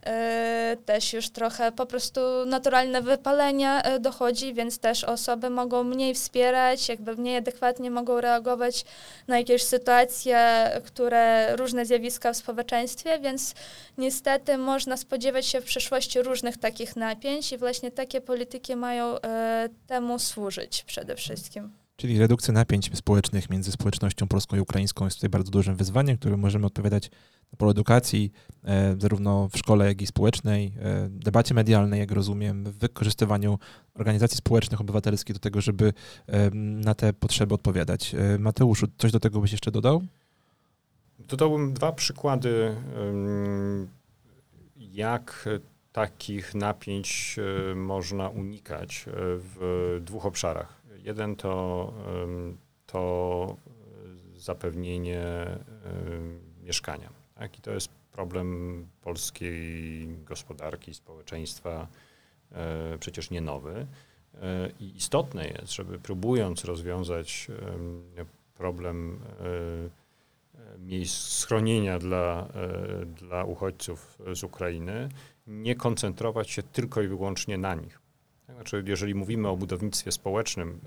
E, też już trochę po prostu naturalne wypalenia e, dochodzi, więc też osoby mogą mniej wspierać, jakby mniej adekwatnie mogą reagować na jakieś sytuacje, które różne zjawiska w społeczeństwie, więc niestety można spodziewać się w przyszłości różnych takich napięć i właśnie takie polityki mają e, temu służyć przede wszystkim. Czyli redukcja napięć społecznych między społecznością polską i ukraińską jest tutaj bardzo dużym wyzwaniem, którym możemy odpowiadać na polu edukacji, e, zarówno w szkole, jak i społecznej, e, debacie medialnej, jak rozumiem, wykorzystywaniu organizacji społecznych, obywatelskich do tego, żeby na te potrzeby odpowiadać. E, Mateuszu, coś do tego byś jeszcze dodał? Dodałbym dwa przykłady, jak takich napięć można unikać w dwóch obszarach. Jeden to, to zapewnienie mieszkania. Tak? I to jest problem polskiej gospodarki, społeczeństwa, e, przecież nie nowy. E, I istotne jest, żeby próbując rozwiązać problem e, miejsc schronienia dla, dla uchodźców z Ukrainy, nie koncentrować się tylko i wyłącznie na nich Znaczy, jeżeli mówimy o budownictwie społecznym,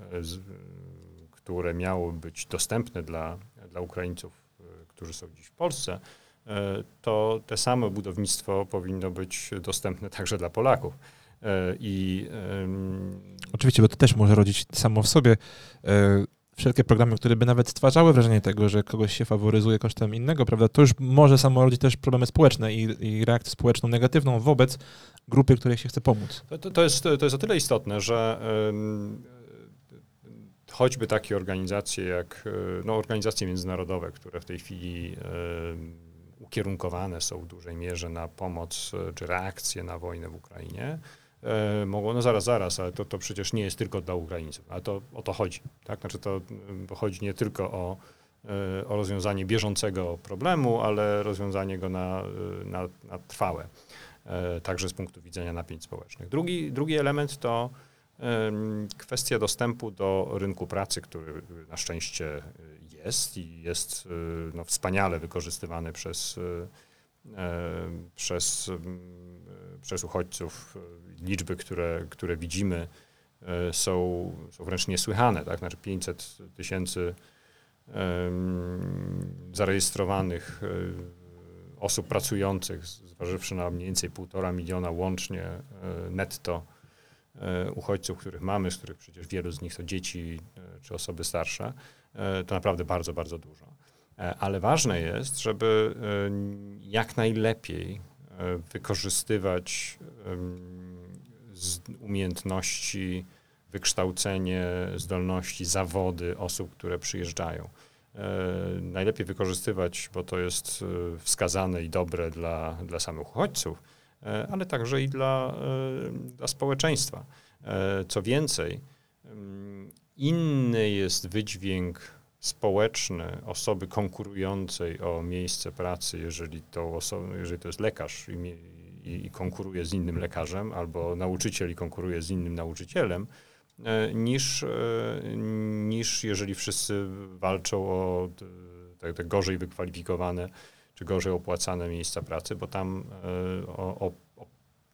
które miało być dostępne dla, dla Ukraińców, którzy są dziś w Polsce, to te samo budownictwo powinno być dostępne także dla Polaków. I, Oczywiście, bo to też może rodzić samo w sobie wszelkie programy, które by nawet stwarzały wrażenie tego, że kogoś się faworyzuje kosztem innego, prawda, to już może samo rodzić też problemy społeczne i, i reakcję społeczną negatywną wobec grupy, której się chce pomóc. To, to, jest, to jest o tyle istotne, że choćby takie organizacje jak e, no, organizacje międzynarodowe, które w tej chwili ukierunkowane są w dużej mierze na pomoc e, czy reakcję na wojnę w Ukrainie, mogło, no zaraz, zaraz, ale to, to przecież nie jest tylko dla Ukraińców, ale to o to chodzi, tak? Znaczy to chodzi nie tylko o, o rozwiązanie bieżącego problemu, ale rozwiązanie go na, na, na trwałe, także z punktu widzenia napięć społecznych. Drugi, drugi element to Kwestia dostępu do rynku pracy, który na szczęście jest i jest no, wspaniale wykorzystywany przez, przez, przez uchodźców. Liczby, które, które widzimy, są, są wręcz niesłychane. Tak? Znaczy 500 tysięcy zarejestrowanych osób pracujących, zważywszy na mniej więcej półtora miliona łącznie netto E, uchodźców, których mamy, z których przecież wielu z nich to dzieci e, czy osoby starsze, e, to naprawdę bardzo, bardzo dużo. Ale ważne jest, żeby jak najlepiej wykorzystywać umiejętności, wykształcenie, zdolności, zawody osób, które przyjeżdżają. Najlepiej wykorzystywać, bo to jest wskazane i dobre dla, dla samych uchodźców, E, ale także i dla, e, dla społeczeństwa. E, co więcej, inny jest wydźwięk społeczny osoby konkurującej o miejsce pracy, jeżeli to, osoba, jeżeli to jest lekarz i, i, i, konkuruje z innym lekarzem, albo nauczyciel i konkuruje z innym nauczycielem, niż, niż jeżeli wszyscy walczą o te, te gorzej wykwalifikowane czy gorzej opłacane miejsca pracy, bo tam e, o, o, o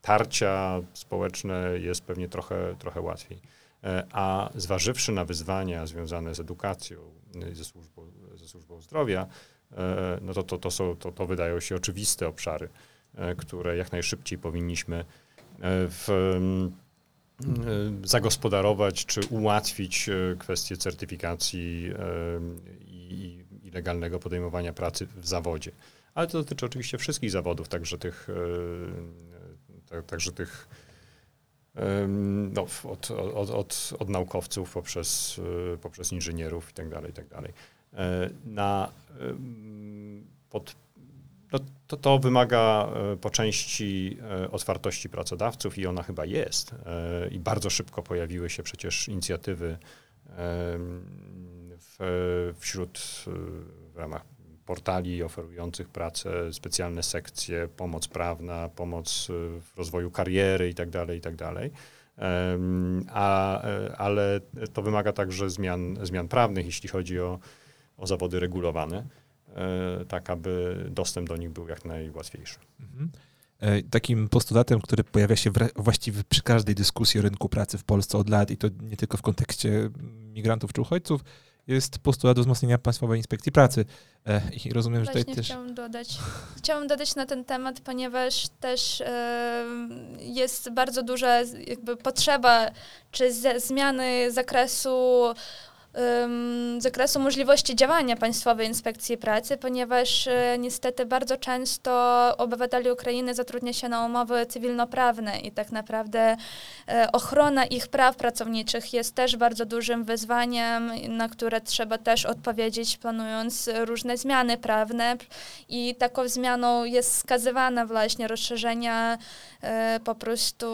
tarcia społeczne jest pewnie trochę, trochę łatwiej. E, a zważywszy na wyzwania związane z edukacją, e, ze służbą, ze służbą zdrowia, no to, to, to, są, to, to wydają się oczywiste obszary, które jak najszybciej powinniśmy w, zagospodarować czy ułatwić kwestie certyfikacji i, i legalnego podejmowania pracy w zawodzie. Ale to dotyczy oczywiście wszystkich zawodów, także tych, e, także tych no, od, od, od, od naukowców poprzez, e, poprzez inżynierów itd. Tak itd. Tak e, na, pod, no, to, to wymaga po części otwartości pracodawców i ona chyba jest. I bardzo szybko pojawiły się przecież inicjatywy w, wśród w ramach portali oferujących pracę, specjalne sekcje, pomoc prawna, pomoc y, w rozwoju kariery itd., tak itd. Tak a, e, ale to wymaga także zmian, zmian prawnych, jeśli chodzi o, o zawody regulowane, e, tak aby dostęp do nich był jak najłatwiejszy. Mhm. E, takim postulatem, który pojawia się właściwie przy każdej dyskusji o rynku pracy w Polsce od lat i to nie tylko w kontekście migrantów czy uchodźców, jest postulat wzmocnienia Państwowej Inspekcji Pracy. E, I rozumiem, że tutaj też... chciałam dodać. Chciałam dodać na ten temat, ponieważ też jest bardzo duża jakby potrzeba czy zmiany zakresu zakresu możliwości działania Państwowej Inspekcji Pracy, ponieważ e, niestety bardzo często obywateli Ukrainy zatrudnia się na umowy cywilnoprawne i tak naprawdę e, ochrona ich praw pracowniczych jest też bardzo dużym wyzwaniem, na które trzeba też odpowiedzieć, planując różne zmiany prawne. I taką zmianą jest wskazywana właśnie rozszerzenia e, po prostu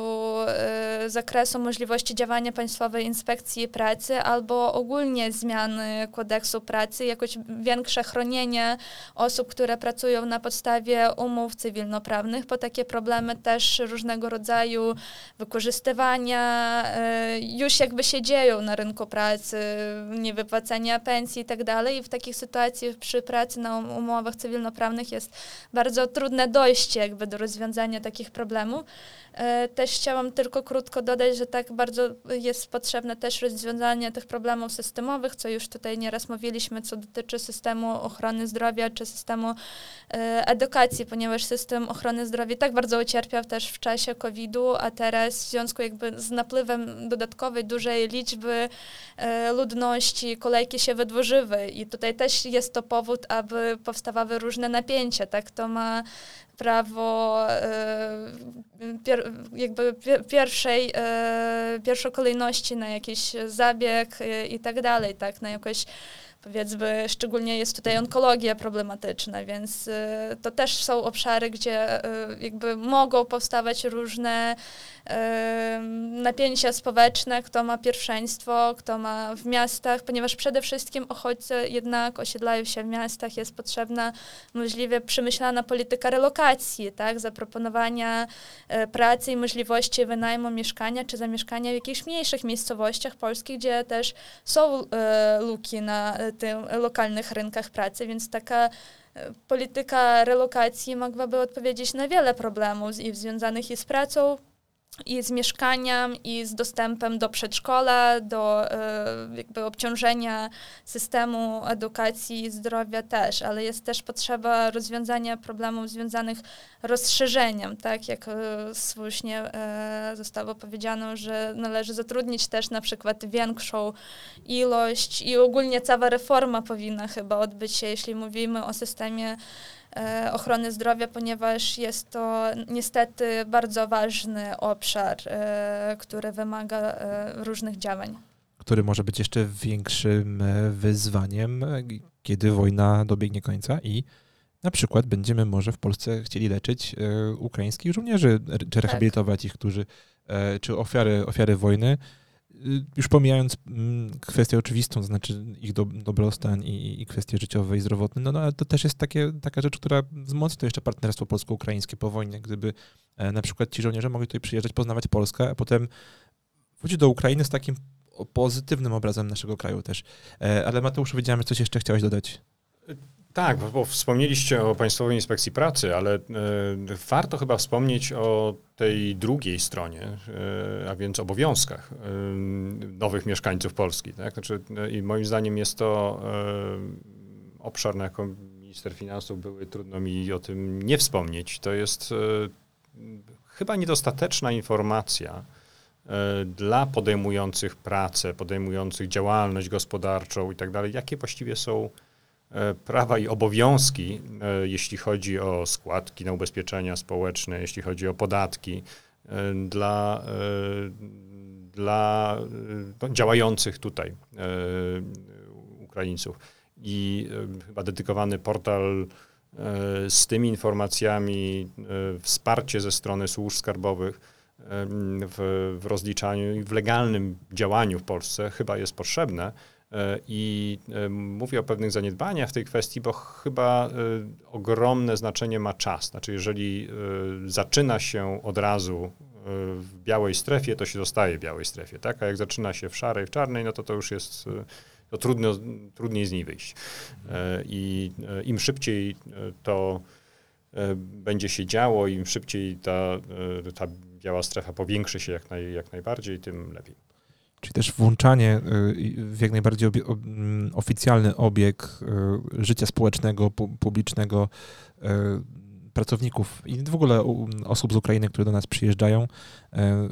zakresu możliwości działania Państwowej Inspekcji Pracy albo ogólnie pilnie zmiany kodeksu pracy, jakoś większe chronienie osób, które pracują na podstawie umów cywilnoprawnych, bo takie problemy też różnego rodzaju wykorzystywania e, już jakby się dzieją na rynku pracy, niewypłacania pensji i tak dalej. I w takich sytuacjach przy pracy na um-, umowach cywilnoprawnych jest bardzo trudne dojście jakby do rozwiązania takich problemów. E, też chciałam tylko krótko dodać, że tak bardzo jest potrzebne też rozwiązanie tych problemów systemowych, co już tutaj nieraz mówiliśmy, co dotyczy systemu ochrony zdrowia czy systemu e, edukacji, ponieważ system ochrony zdrowia tak bardzo ucierpiał też w czasie COVID-u, a teraz w związku jakby z napływem dodatkowej dużej liczby e, ludności kolejki się wydłużyły. I tutaj też jest to powód, aby powstawały różne napięcia, tak, to ma prawo e, pier, jakby pierwszej, e, pierwszokolejności na jakiś zabieg e, i tak dalej, tak, na jakoś powiedzmy, szczególnie jest tutaj onkologia problematyczna, więc to też są obszary, gdzie jakby mogą powstawać różne napięcia społeczne, kto ma pierwszeństwo, kto ma w miastach, ponieważ przede wszystkim uchodźcy jednak osiedlają się w miastach, jest potrzebna możliwie przemyślana polityka relokacji, tak, zaproponowania e, pracy i możliwości wynajmu mieszkania czy zamieszkania w jakichś mniejszych miejscowościach polskich, gdzie też są e, luki na e, tych lokalnych rynkach pracy, więc taka polityka relokacji mogłaby odpowiedzieć na wiele problemów i związanych i z pracą, i z mieszkaniem, i z dostępem do przedszkola, do e, jakby obciążenia systemu edukacji i zdrowia też, ale jest też potrzeba rozwiązania problemów związanych rozszerzeniem, tak? Jak e, słusznie e, zostało powiedziane, że należy zatrudnić też na przykład większą ilość i ogólnie cała reforma powinna chyba odbyć się, jeśli mówimy o systemie ochrony zdrowia, ponieważ jest to niestety bardzo ważny obszar, e, który wymaga e, różnych działań. Który może być jeszcze większym wyzwaniem, kiedy wojna dobiegnie końca i na przykład będziemy może w Polsce chcieli leczyć ukraińskich żołnierzy, czy tak. rehabilitować tak. ich, którzy, czy ofiary, ofiary wojny, już pomijając mm, kwestię oczywistą, to znaczy ich do, dobrostan i, i kwestie życiowe i zdrowotne, no, no ale to też jest takie, taka rzecz, która wzmocni to jeszcze partnerstwo polsko-ukraińskie po wojnie, gdyby e, na przykład ci żołnierze mogli tutaj przyjeżdżać, poznawać Polskę, a potem wrócić do Ukrainy z takim pozytywnym obrazem naszego kraju też. E, ale Mateusz, wiedziałem, że coś jeszcze chciałeś dodać. Tak, bo wspomnieliście o Państwowej Inspekcji Pracy, ale e, warto chyba wspomnieć o tej drugiej stronie, e, a więc obowiązkach e, nowych mieszkańców Polski. Tak? Znaczy, I moim zdaniem jest to obszar, na jaką minister finansów były, trudno mi o tym nie wspomnieć. To jest chyba niedostateczna informacja dla podejmujących pracę, podejmujących działalność gospodarczą i tak dalej, jakie właściwie są prawa i obowiązki, e, jeśli chodzi o składki na ubezpieczenia społeczne, jeśli chodzi o podatki e, dla, dla no, działających tutaj Ukraińców. I chyba dedykowany portal z tymi informacjami, wsparcie ze strony służb skarbowych w, w rozliczaniu i w legalnym działaniu w Polsce chyba jest potrzebne E, I e, mówię o pewnych zaniedbaniach w tej kwestii, bo chyba e, ogromne znaczenie ma czas. Znaczy, jeżeli zaczyna się od razu w białej strefie, to się zostaje w białej strefie, tak? A jak zaczyna się w szarej, w czarnej, no to to już jest to trudno, trudniej z niej wyjść. I im szybciej to będzie się działo, im szybciej ta, ta biała strefa powiększy się jak, naj, jak najbardziej, tym lepiej. Czyli też włączanie y, w jak najbardziej obie, mm, oficjalny obieg y, życia społecznego, publicznego y, pracowników i w ogóle osób z Ukrainy, które do nas przyjeżdżają,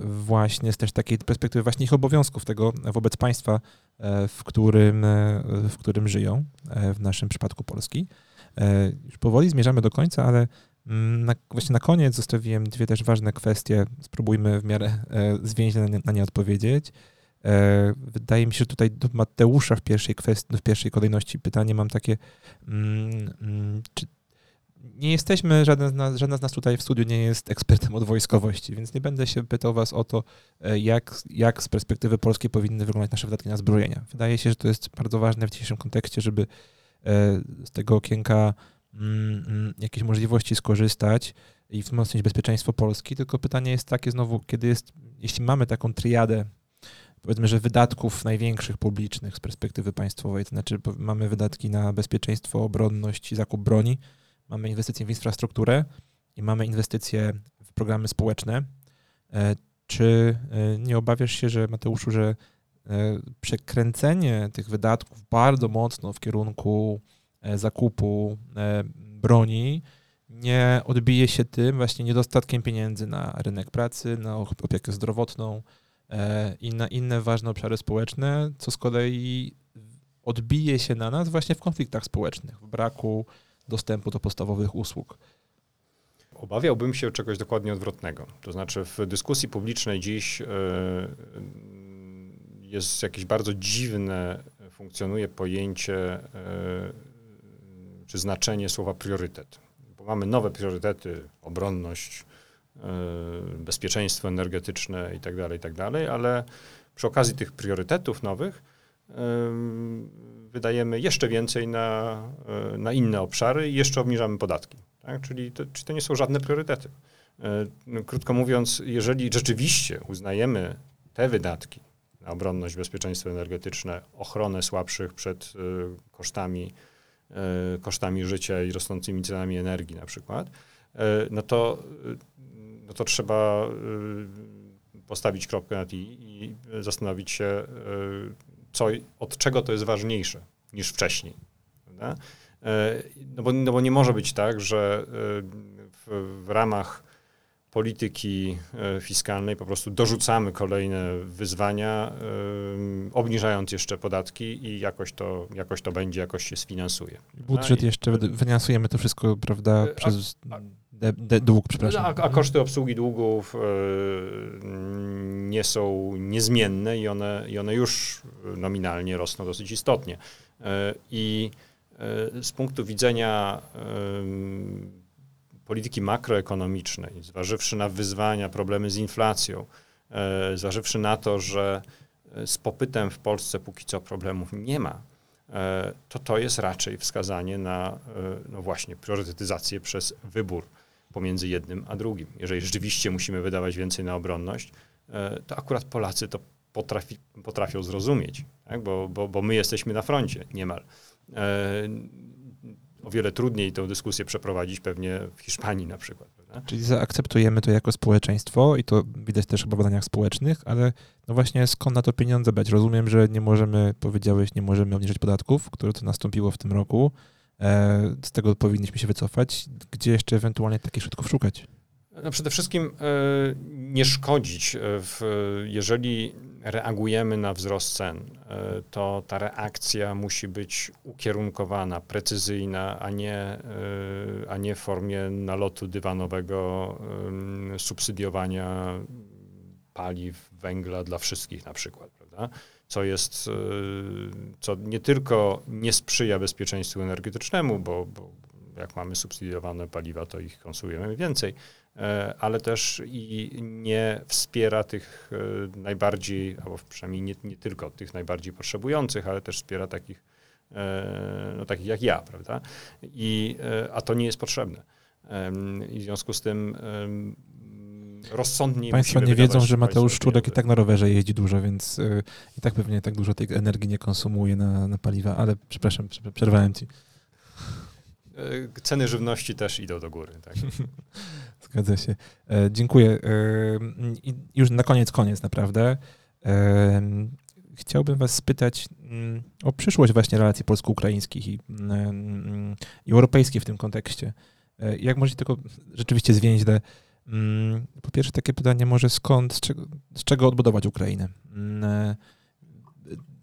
właśnie z też takiej perspektywy właśnie ich obowiązków tego wobec państwa, w którym, w którym żyją, w naszym przypadku Polski. Już powoli zmierzamy do końca, ale mm, na, właśnie na koniec zostawiłem dwie też ważne kwestie. Spróbujmy w miarę zwięźle na nie odpowiedzieć. E, wydaje mi się, że tutaj do Mateusza w pierwszej kwestii, w pierwszej kolejności pytanie mam takie, mm, mm, czy nie jesteśmy, żaden z, nas, żaden z nas tutaj w studiu nie jest ekspertem od wojskowości, więc nie będę się pytał was o to, e, jak, jak z perspektywy polskiej powinny wyglądać nasze wydatki na zbrojenia. Wydaje się, że to jest bardzo ważne w dzisiejszym kontekście, żeby e, z tego okienka mm, jakieś możliwości skorzystać i wzmocnić bezpieczeństwo Polski, tylko pytanie jest takie znowu, kiedy jest, jeśli mamy taką triadę powiedzmy, że wydatków największych publicznych z perspektywy państwowej, to znaczy mamy wydatki na bezpieczeństwo, obronność i zakup broni, mamy inwestycje w infrastrukturę i mamy inwestycje w programy społeczne. E, czy e, nie obawiasz się, że Mateuszu, że e, przekręcenie tych wydatków bardzo mocno w kierunku zakupu broni nie odbije się tym właśnie niedostatkiem pieniędzy na rynek pracy, na opiekę zdrowotną i na inne ważne obszary społeczne, co z kolei odbije się na nas właśnie w konfliktach społecznych, w braku dostępu do podstawowych usług. Obawiałbym się czegoś dokładnie odwrotnego. To znaczy, w dyskusji publicznej dziś e, jest jakieś bardzo dziwne, funkcjonuje pojęcie e, czy znaczenie słowa priorytet. Bo mamy nowe priorytety, obronność, e, bezpieczeństwo energetyczne itd., tak itd., tak ale przy okazji tych priorytetów nowych wydajemy jeszcze więcej na, e, na inne obszary i jeszcze obniżamy podatki. Tak? Czyli, to, czyli to nie są żadne priorytety. No, krótko mówiąc, jeżeli rzeczywiście uznajemy te wydatki na obronność, bezpieczeństwo energetyczne, ochronę słabszych przed kosztami, kosztami życia i rosnącymi cenami energii na przykład, no to, no to trzeba postawić kropkę na i i zastanowić się, co, od czego to jest ważniejsze niż wcześniej. Prawda? E, no bo, no bo nie może być tak, że w, w ramach polityki fiskalnej po prostu dorzucamy kolejne wyzwania, obniżając jeszcze podatki i jakoś to, jakoś to będzie, jakoś się sfinansuje. Budżet jeszcze, wyniosujemy to wszystko, prawda, przez de, de, dług, przepraszam. A, a, koszty obsługi długów nie są niezmienne i one, i one już nominalnie rosną dosyć istotnie. E, I e, z punktu widzenia polityki makroekonomicznej, zważywszy na wyzwania, problemy z inflacją, e, zważywszy na to, że z popytem w Polsce póki co problemów nie ma, to to jest raczej wskazanie na no właśnie priorytetyzację przez wybór pomiędzy jednym a drugim. Jeżeli rzeczywiście musimy wydawać więcej na obronność, to akurat Polacy to potrafi, potrafią zrozumieć, tak? bo, bo, bo my jesteśmy na froncie niemal. E, o wiele trudniej tę dyskusję przeprowadzić pewnie w Hiszpanii na przykład. Czyli zaakceptujemy to jako społeczeństwo i to widać też chyba w badaniach społecznych, ale no właśnie skąd na to pieniądze brać? Rozumiem, że nie możemy, powiedziałeś, nie możemy obniżyć podatków, które to nastąpiło w tym roku. E, z tego powinniśmy się wycofać. Gdzie jeszcze ewentualnie takich środków szukać? No przede wszystkim e, nie szkodzić, e, w, jeżeli reagujemy na wzrost cen, e, to ta reakcja musi być ukierunkowana, precyzyjna, a nie, a nie w formie nalotu dywanowego, subsydiowania paliw, węgla dla wszystkich na przykład, prawda? Co jest, co nie tylko nie sprzyja bezpieczeństwu energetycznemu, bo, bo jak mamy subsydiowane paliwa, to ich konsumujemy więcej, E, ale też i nie wspiera tych e, najbardziej, albo przynajmniej nie, nie tylko tych najbardziej potrzebujących, ale też wspiera takich, e, no, takich jak ja, prawda? I, a to nie jest potrzebne. I w związku z tym rozsądniej Państwo nie wiedzą, że Mateusz Szczurek i tak na rowerze jeździ dużo, więc i tak pewnie tak dużo tej energii nie konsumuje na, na paliwa, ale przepraszam, przerwałem ci. Ceny żywności też idą do góry. Tak? Zgadza się. E, dziękuję. E, już na koniec, koniec naprawdę. E, chciałbym was spytać mm, o przyszłość właśnie relacji polsko-ukraińskich i, mm, i europejskich w tym kontekście. Jak możecie tego rzeczywiście zwięźle? Mm, po pierwsze takie pytanie może skąd, z czego, z czego odbudować Ukrainę?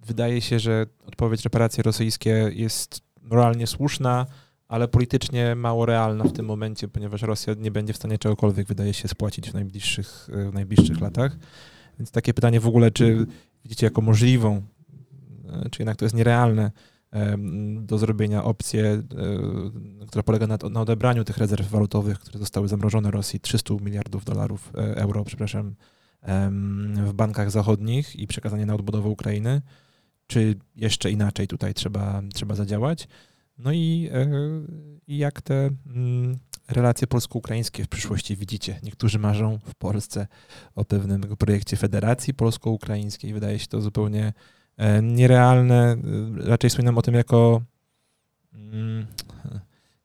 Wydaje się, że odpowiedź reparacje rosyjskie jest moralnie słuszna, ale politycznie mało realna w tym momencie, ponieważ Rosja nie będzie w stanie czegokolwiek, wydaje się, spłacić w najbliższych, w najbliższych latach. Więc takie pytanie w ogóle, czy widzicie jako możliwą, e, czy jednak to jest nierealne, do zrobienia opcję, która polega na, odebraniu tych rezerw walutowych, które zostały zamrożone Rosji, 300 miliardów dolarów, euro, przepraszam, w bankach zachodnich i przekazanie na odbudowę Ukrainy, czy jeszcze inaczej tutaj trzeba, trzeba zadziałać. No i, e, i jak te mm, relacje polsko-ukraińskie w przyszłości widzicie? Niektórzy marzą w Polsce o pewnym projekcie federacji polsko-ukraińskiej. Wydaje się to zupełnie e, nierealne. Raczej wspominam o tym jako mm,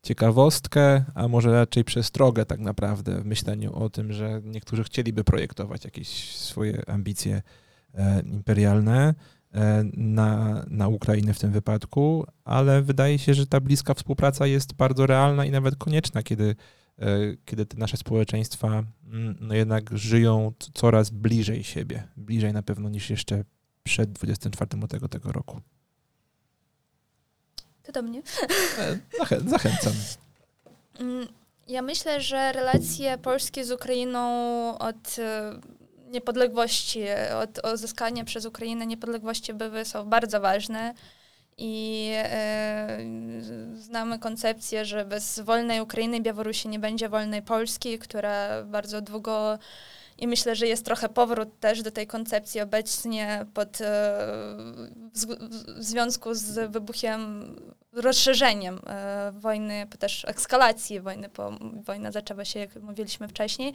ciekawostkę, a może raczej przestrogę tak naprawdę w myśleniu o tym, że niektórzy chcieliby projektować jakieś swoje ambicje e, imperialne e, na, na Ukrainę w tym wypadku, ale wydaje się, że ta bliska współpraca jest bardzo realna i nawet konieczna, kiedy, e, kiedy te nasze społeczeństwa mm, no jednak żyją coraz bliżej siebie, bliżej na pewno niż jeszcze przed 24 lutego tego roku. To do mnie. E, zachę zachęcam. Mm, ja myślę, że relacje Polski z Ukrainą od e, niepodległości, od uzyskania przez Ukrainę niepodległości były są bardzo ważne. I e, znamy koncepcję, że bez wolnej Ukrainy Białorusi nie będzie wolnej Polski, która bardzo długo i myślę, że jest trochę powrót też do tej koncepcji obecnie pod, e, w, związku z wybuchem, rozszerzeniem e, wojny, też ekskalacji wojny, bo wojna zaczęła się, jak mówiliśmy wcześniej,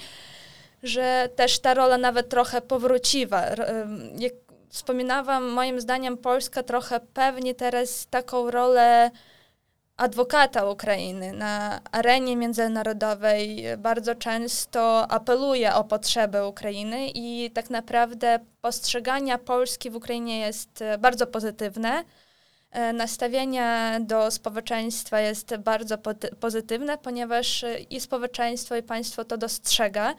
że też ta rola nawet trochę powróciła. Jak wspominałam, moim zdaniem Polska trochę pewnie teraz taką rolę adwokata Ukrainy na arenie międzynarodowej bardzo często apeluje o potrzeby Ukrainy i tak naprawdę postrzegania Polski w Ukrainie jest bardzo pozytywne. E, nastawienie do społeczeństwa jest bardzo pozytywne, ponieważ i społeczeństwo, i państwo to dostrzega.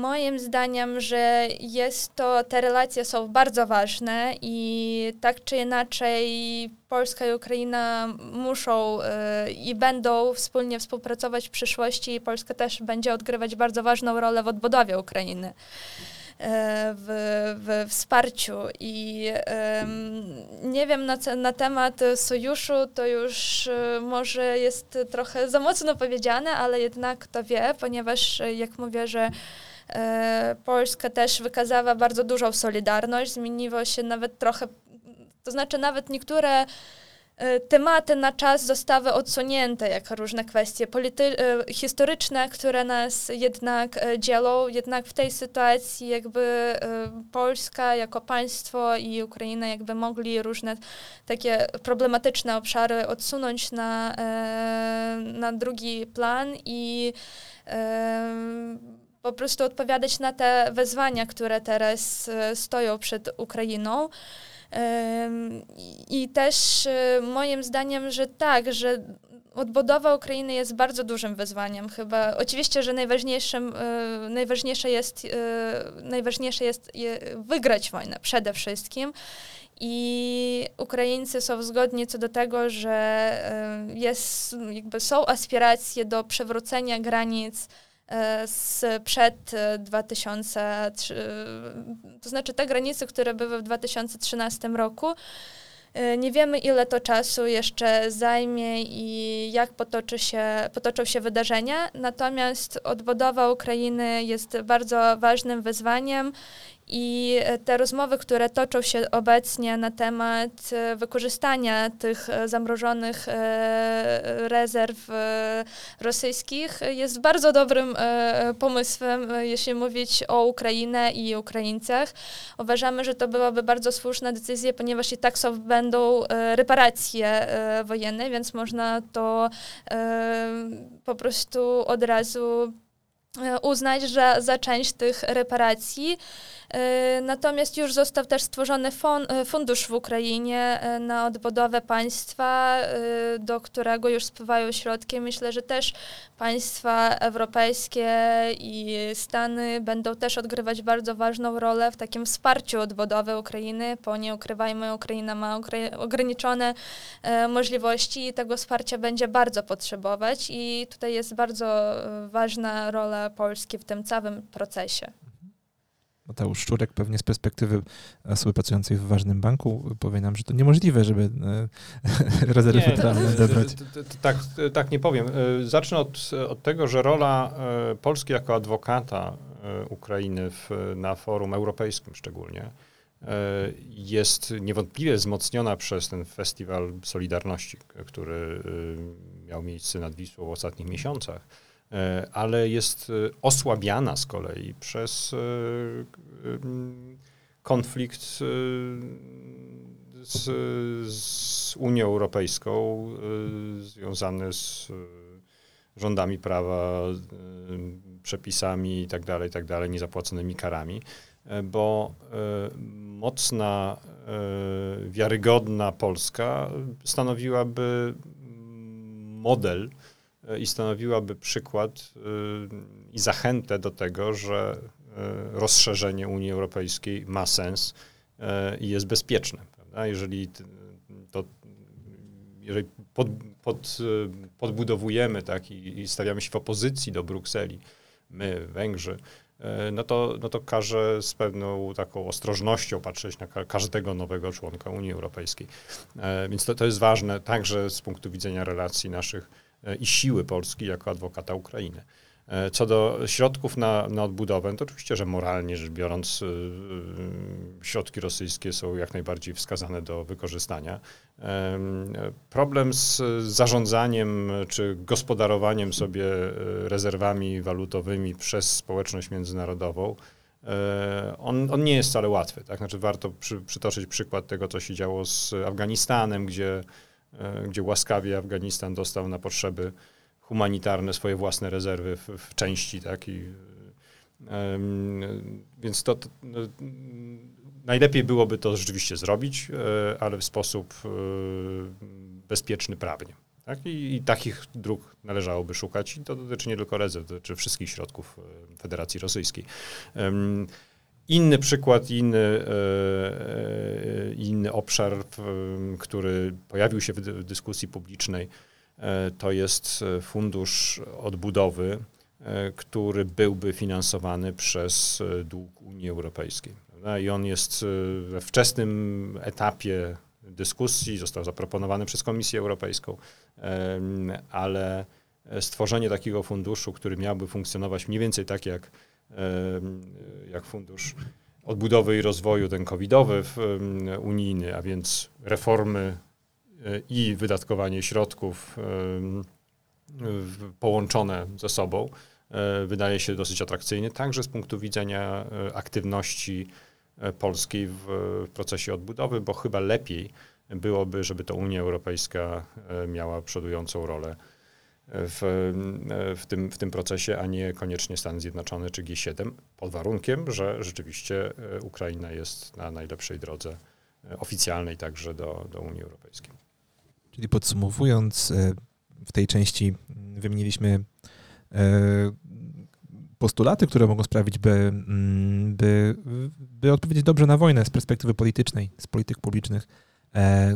Moim zdaniem, że jest to, te relacje są bardzo ważne i tak czy inaczej Polska i Ukraina muszą y, i będą wspólnie współpracować w przyszłości i Polska też będzie odgrywać bardzo ważną rolę w odbudowie Ukrainy. E, w, w wsparciu. I nie wiem na, na temat sojuszu, to już e, może jest trochę za mocno powiedziane, ale jednak to wie, ponieważ e, jak mówię, że Polska też wykazała bardzo dużą solidarność, zmieniło się nawet trochę, to znaczy nawet niektóre tematy na czas zostały odsunięte, jak różne kwestie polity- e, historyczne, które nas jednak e, dzielą. Jednak w tej sytuacji jakby Polska jako państwo i Ukraina jakby mogli różne takie problematyczne obszary odsunąć na, na drugi plan i po prostu odpowiadać na te wyzwania, które teraz stoją przed Ukrainą. I też e, moim zdaniem, że tak, że odbudowa Ukrainy jest bardzo dużym wyzwaniem chyba. Oczywiście, że najważniejszym, e, najważniejsze, jest, e, najważniejsze jest wygrać wojnę przede wszystkim. I Ukraińcy są zgodni co do tego, że jest, jakby są aspiracje do przywrócenia granic sprzed 2003, to znaczy te granice, które były w 2013 roku. E, nie wiemy, ile to czasu jeszcze zajmie i jak potoczy się, potoczą się wydarzenia, natomiast odbudowa Ukrainy jest bardzo ważnym wyzwaniem i te rozmowy, które toczą się obecnie na temat e, wykorzystania tych e, zamrożonych e, rezerw rosyjskich, jest bardzo dobrym pomysłem, jeśli mówić o Ukrainę i Ukraińcach. Uważamy, że to byłaby bardzo słuszna decyzja, ponieważ i tak są, będą reparacje wojenne, więc można to po prostu od razu uznać, że za część tych reparacji E, natomiast już został też stworzony e, fundusz w Ukrainie e, na odbudowę państwa, do którego już spływają środki. Myślę, że też państwa europejskie i Stany będą też odgrywać bardzo ważną rolę w takim wsparciu odbudowy Ukrainy, bo nie ukrywajmy, Ukraina ma ograniczone możliwości i tego wsparcia będzie bardzo potrzebować i tutaj jest bardzo ważna rola Polski w tym całym procesie. Mateusz Szczurek pewnie z perspektywy osoby pracującej w ważnym banku powie nam, że to niemożliwe, żeby e, rezerwy federalne odebrać. Tak, tak nie powiem. E, zacznę od, od tego, że rola e, Polski jako adwokata Ukrainy w, na forum europejskim szczególnie jest niewątpliwie wzmocniona przez ten festiwal Solidarności, który miał miejsce nad Wisłą w ostatnich miesiącach E, ale jest e, osłabiana z kolei przez e, konflikt z, z Unią Europejską związany z rządami prawa, przepisami itd., tak itd., tak niezapłaconymi karami, bo mocna, wiarygodna Polska stanowiłaby model i stanowiłaby przykład y, i zachętę do tego, że y, rozszerzenie Unii Europejskiej ma sens y, i jest bezpieczne. Prawda? Jeżeli to jeżeli pod, pod, podbudowujemy tak, i, i, stawiamy się w opozycji do Brukseli, my, Węgrzy, no to, no to każe z pewną taką ostrożnością patrzeć na każdego nowego członka Unii Europejskiej. Więc to, to jest ważne także z punktu widzenia relacji naszych E, i siły Polski jako adwokata Ukrainy. E, co do środków na, na odbudowę, to oczywiście, że moralnie rzecz biorąc, e, środki rosyjskie są jak najbardziej wskazane do wykorzystania. Problem z zarządzaniem czy gospodarowaniem sobie rezerwami walutowymi przez społeczność międzynarodową, on, on nie jest wcale łatwy. Tak? Znaczy warto przy, przytoczyć przykład tego, co się działo z Afganistanem, gdzie E, gdzie łaskawie Afganistan dostał na potrzeby humanitarne swoje własne rezerwy w, w części, tak, i, więc to, to no, najlepiej byłoby to rzeczywiście zrobić, e, ale w sposób e, bezpieczny prawnie. Tak? I, I, takich dróg należałoby szukać. I to dotyczy nie tylko rezerw, dotyczy wszystkich środków Federacji Rosyjskiej. Inny przykład, inny, e, e, inny obszar, który pojawił się w dyskusji publicznej, e, to jest fundusz odbudowy, który byłby finansowany przez dług Unii Europejskiej. I on jest we wczesnym etapie dyskusji, został zaproponowany przez Komisję Europejską, ale stworzenie takiego funduszu, który miałby funkcjonować mniej więcej tak jak jak fundusz odbudowy i rozwoju, ten covidowy, unijny, a więc reformy e, i wydatkowanie środków połączone ze sobą, e, wydaje się dosyć atrakcyjny, także z punktu widzenia e, aktywności polskiej w procesie odbudowy, bo chyba lepiej byłoby, żeby to Unia Europejska miała przodującą rolę w, w, tym, w tym procesie, a nie koniecznie Stany Zjednoczone czy G7, pod warunkiem, że rzeczywiście e, Ukraina jest na najlepszej drodze e, oficjalnej także do, do Unii Europejskiej. Czyli podsumowując, e, w tej części wymieniliśmy postulaty, które mogą sprawić, by, mm, by, by odpowiedzieć dobrze na wojnę z perspektywy politycznej, z polityk publicznych,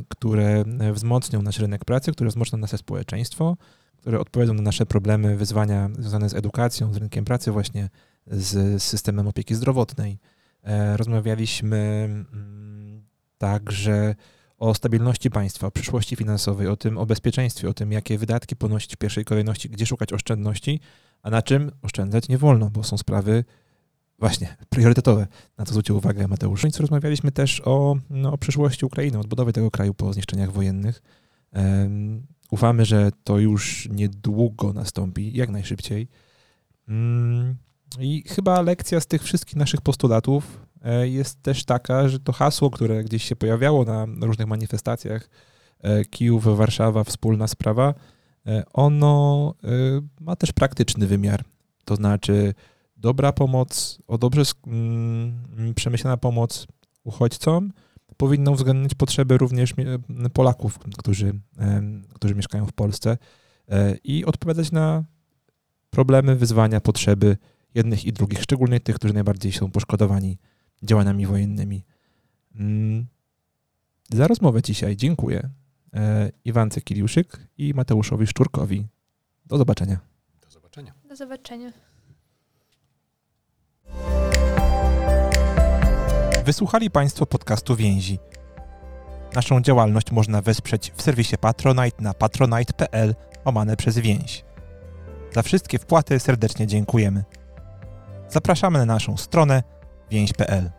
które wzmocnią nasz rynek pracy, które wzmocnią nasze społeczeństwo, które odpowiedzą na nasze problemy, wyzwania związane z edukacją, z rynkiem pracy, właśnie z systemem opieki zdrowotnej. E, rozmawialiśmy mm, także o stabilności państwa, o przyszłości finansowej, o tym, o bezpieczeństwie, o tym, jakie wydatki ponosić w pierwszej kolejności, gdzie szukać oszczędności, a na czym oszczędzać nie wolno, bo są sprawy właśnie priorytetowe. Na to zwrócił uwagę Mateusz. Więc rozmawialiśmy też o, no, o przyszłości Ukrainy, odbudowie tego kraju po zniszczeniach wojennych. Ufamy, że to już niedługo nastąpi, jak najszybciej. Mm, I chyba lekcja z tych wszystkich naszych postulatów e, jest też taka, że to hasło, które gdzieś się pojawiało na różnych manifestacjach, e, Kijów, Warszawa, wspólna sprawa, e, ono ma też praktyczny wymiar. To znaczy dobra pomoc, o dobrze mm, przemyślana pomoc uchodźcom, powinno uwzględnić potrzeby również Polaków, którzy, którzy mieszkają w Polsce e, i odpowiadać na problemy, wyzwania, potrzeby jednych i drugich, szczególnie tych, którzy najbardziej są poszkodowani działaniami wojennymi. Mm, za rozmowę dzisiaj dziękuję e, Iwance Kiliuszyk i Mateuszowi Szczurkowi. Do zobaczenia. Do zobaczenia. Do zobaczenia. Wysłuchali Państwo podcastu Więzi. Naszą działalność można wesprzeć w serwisie Patronite na patronite.pl omane przez więź. Za wszystkie wpłaty serdecznie dziękujemy. Zapraszamy na naszą stronę więź.pl.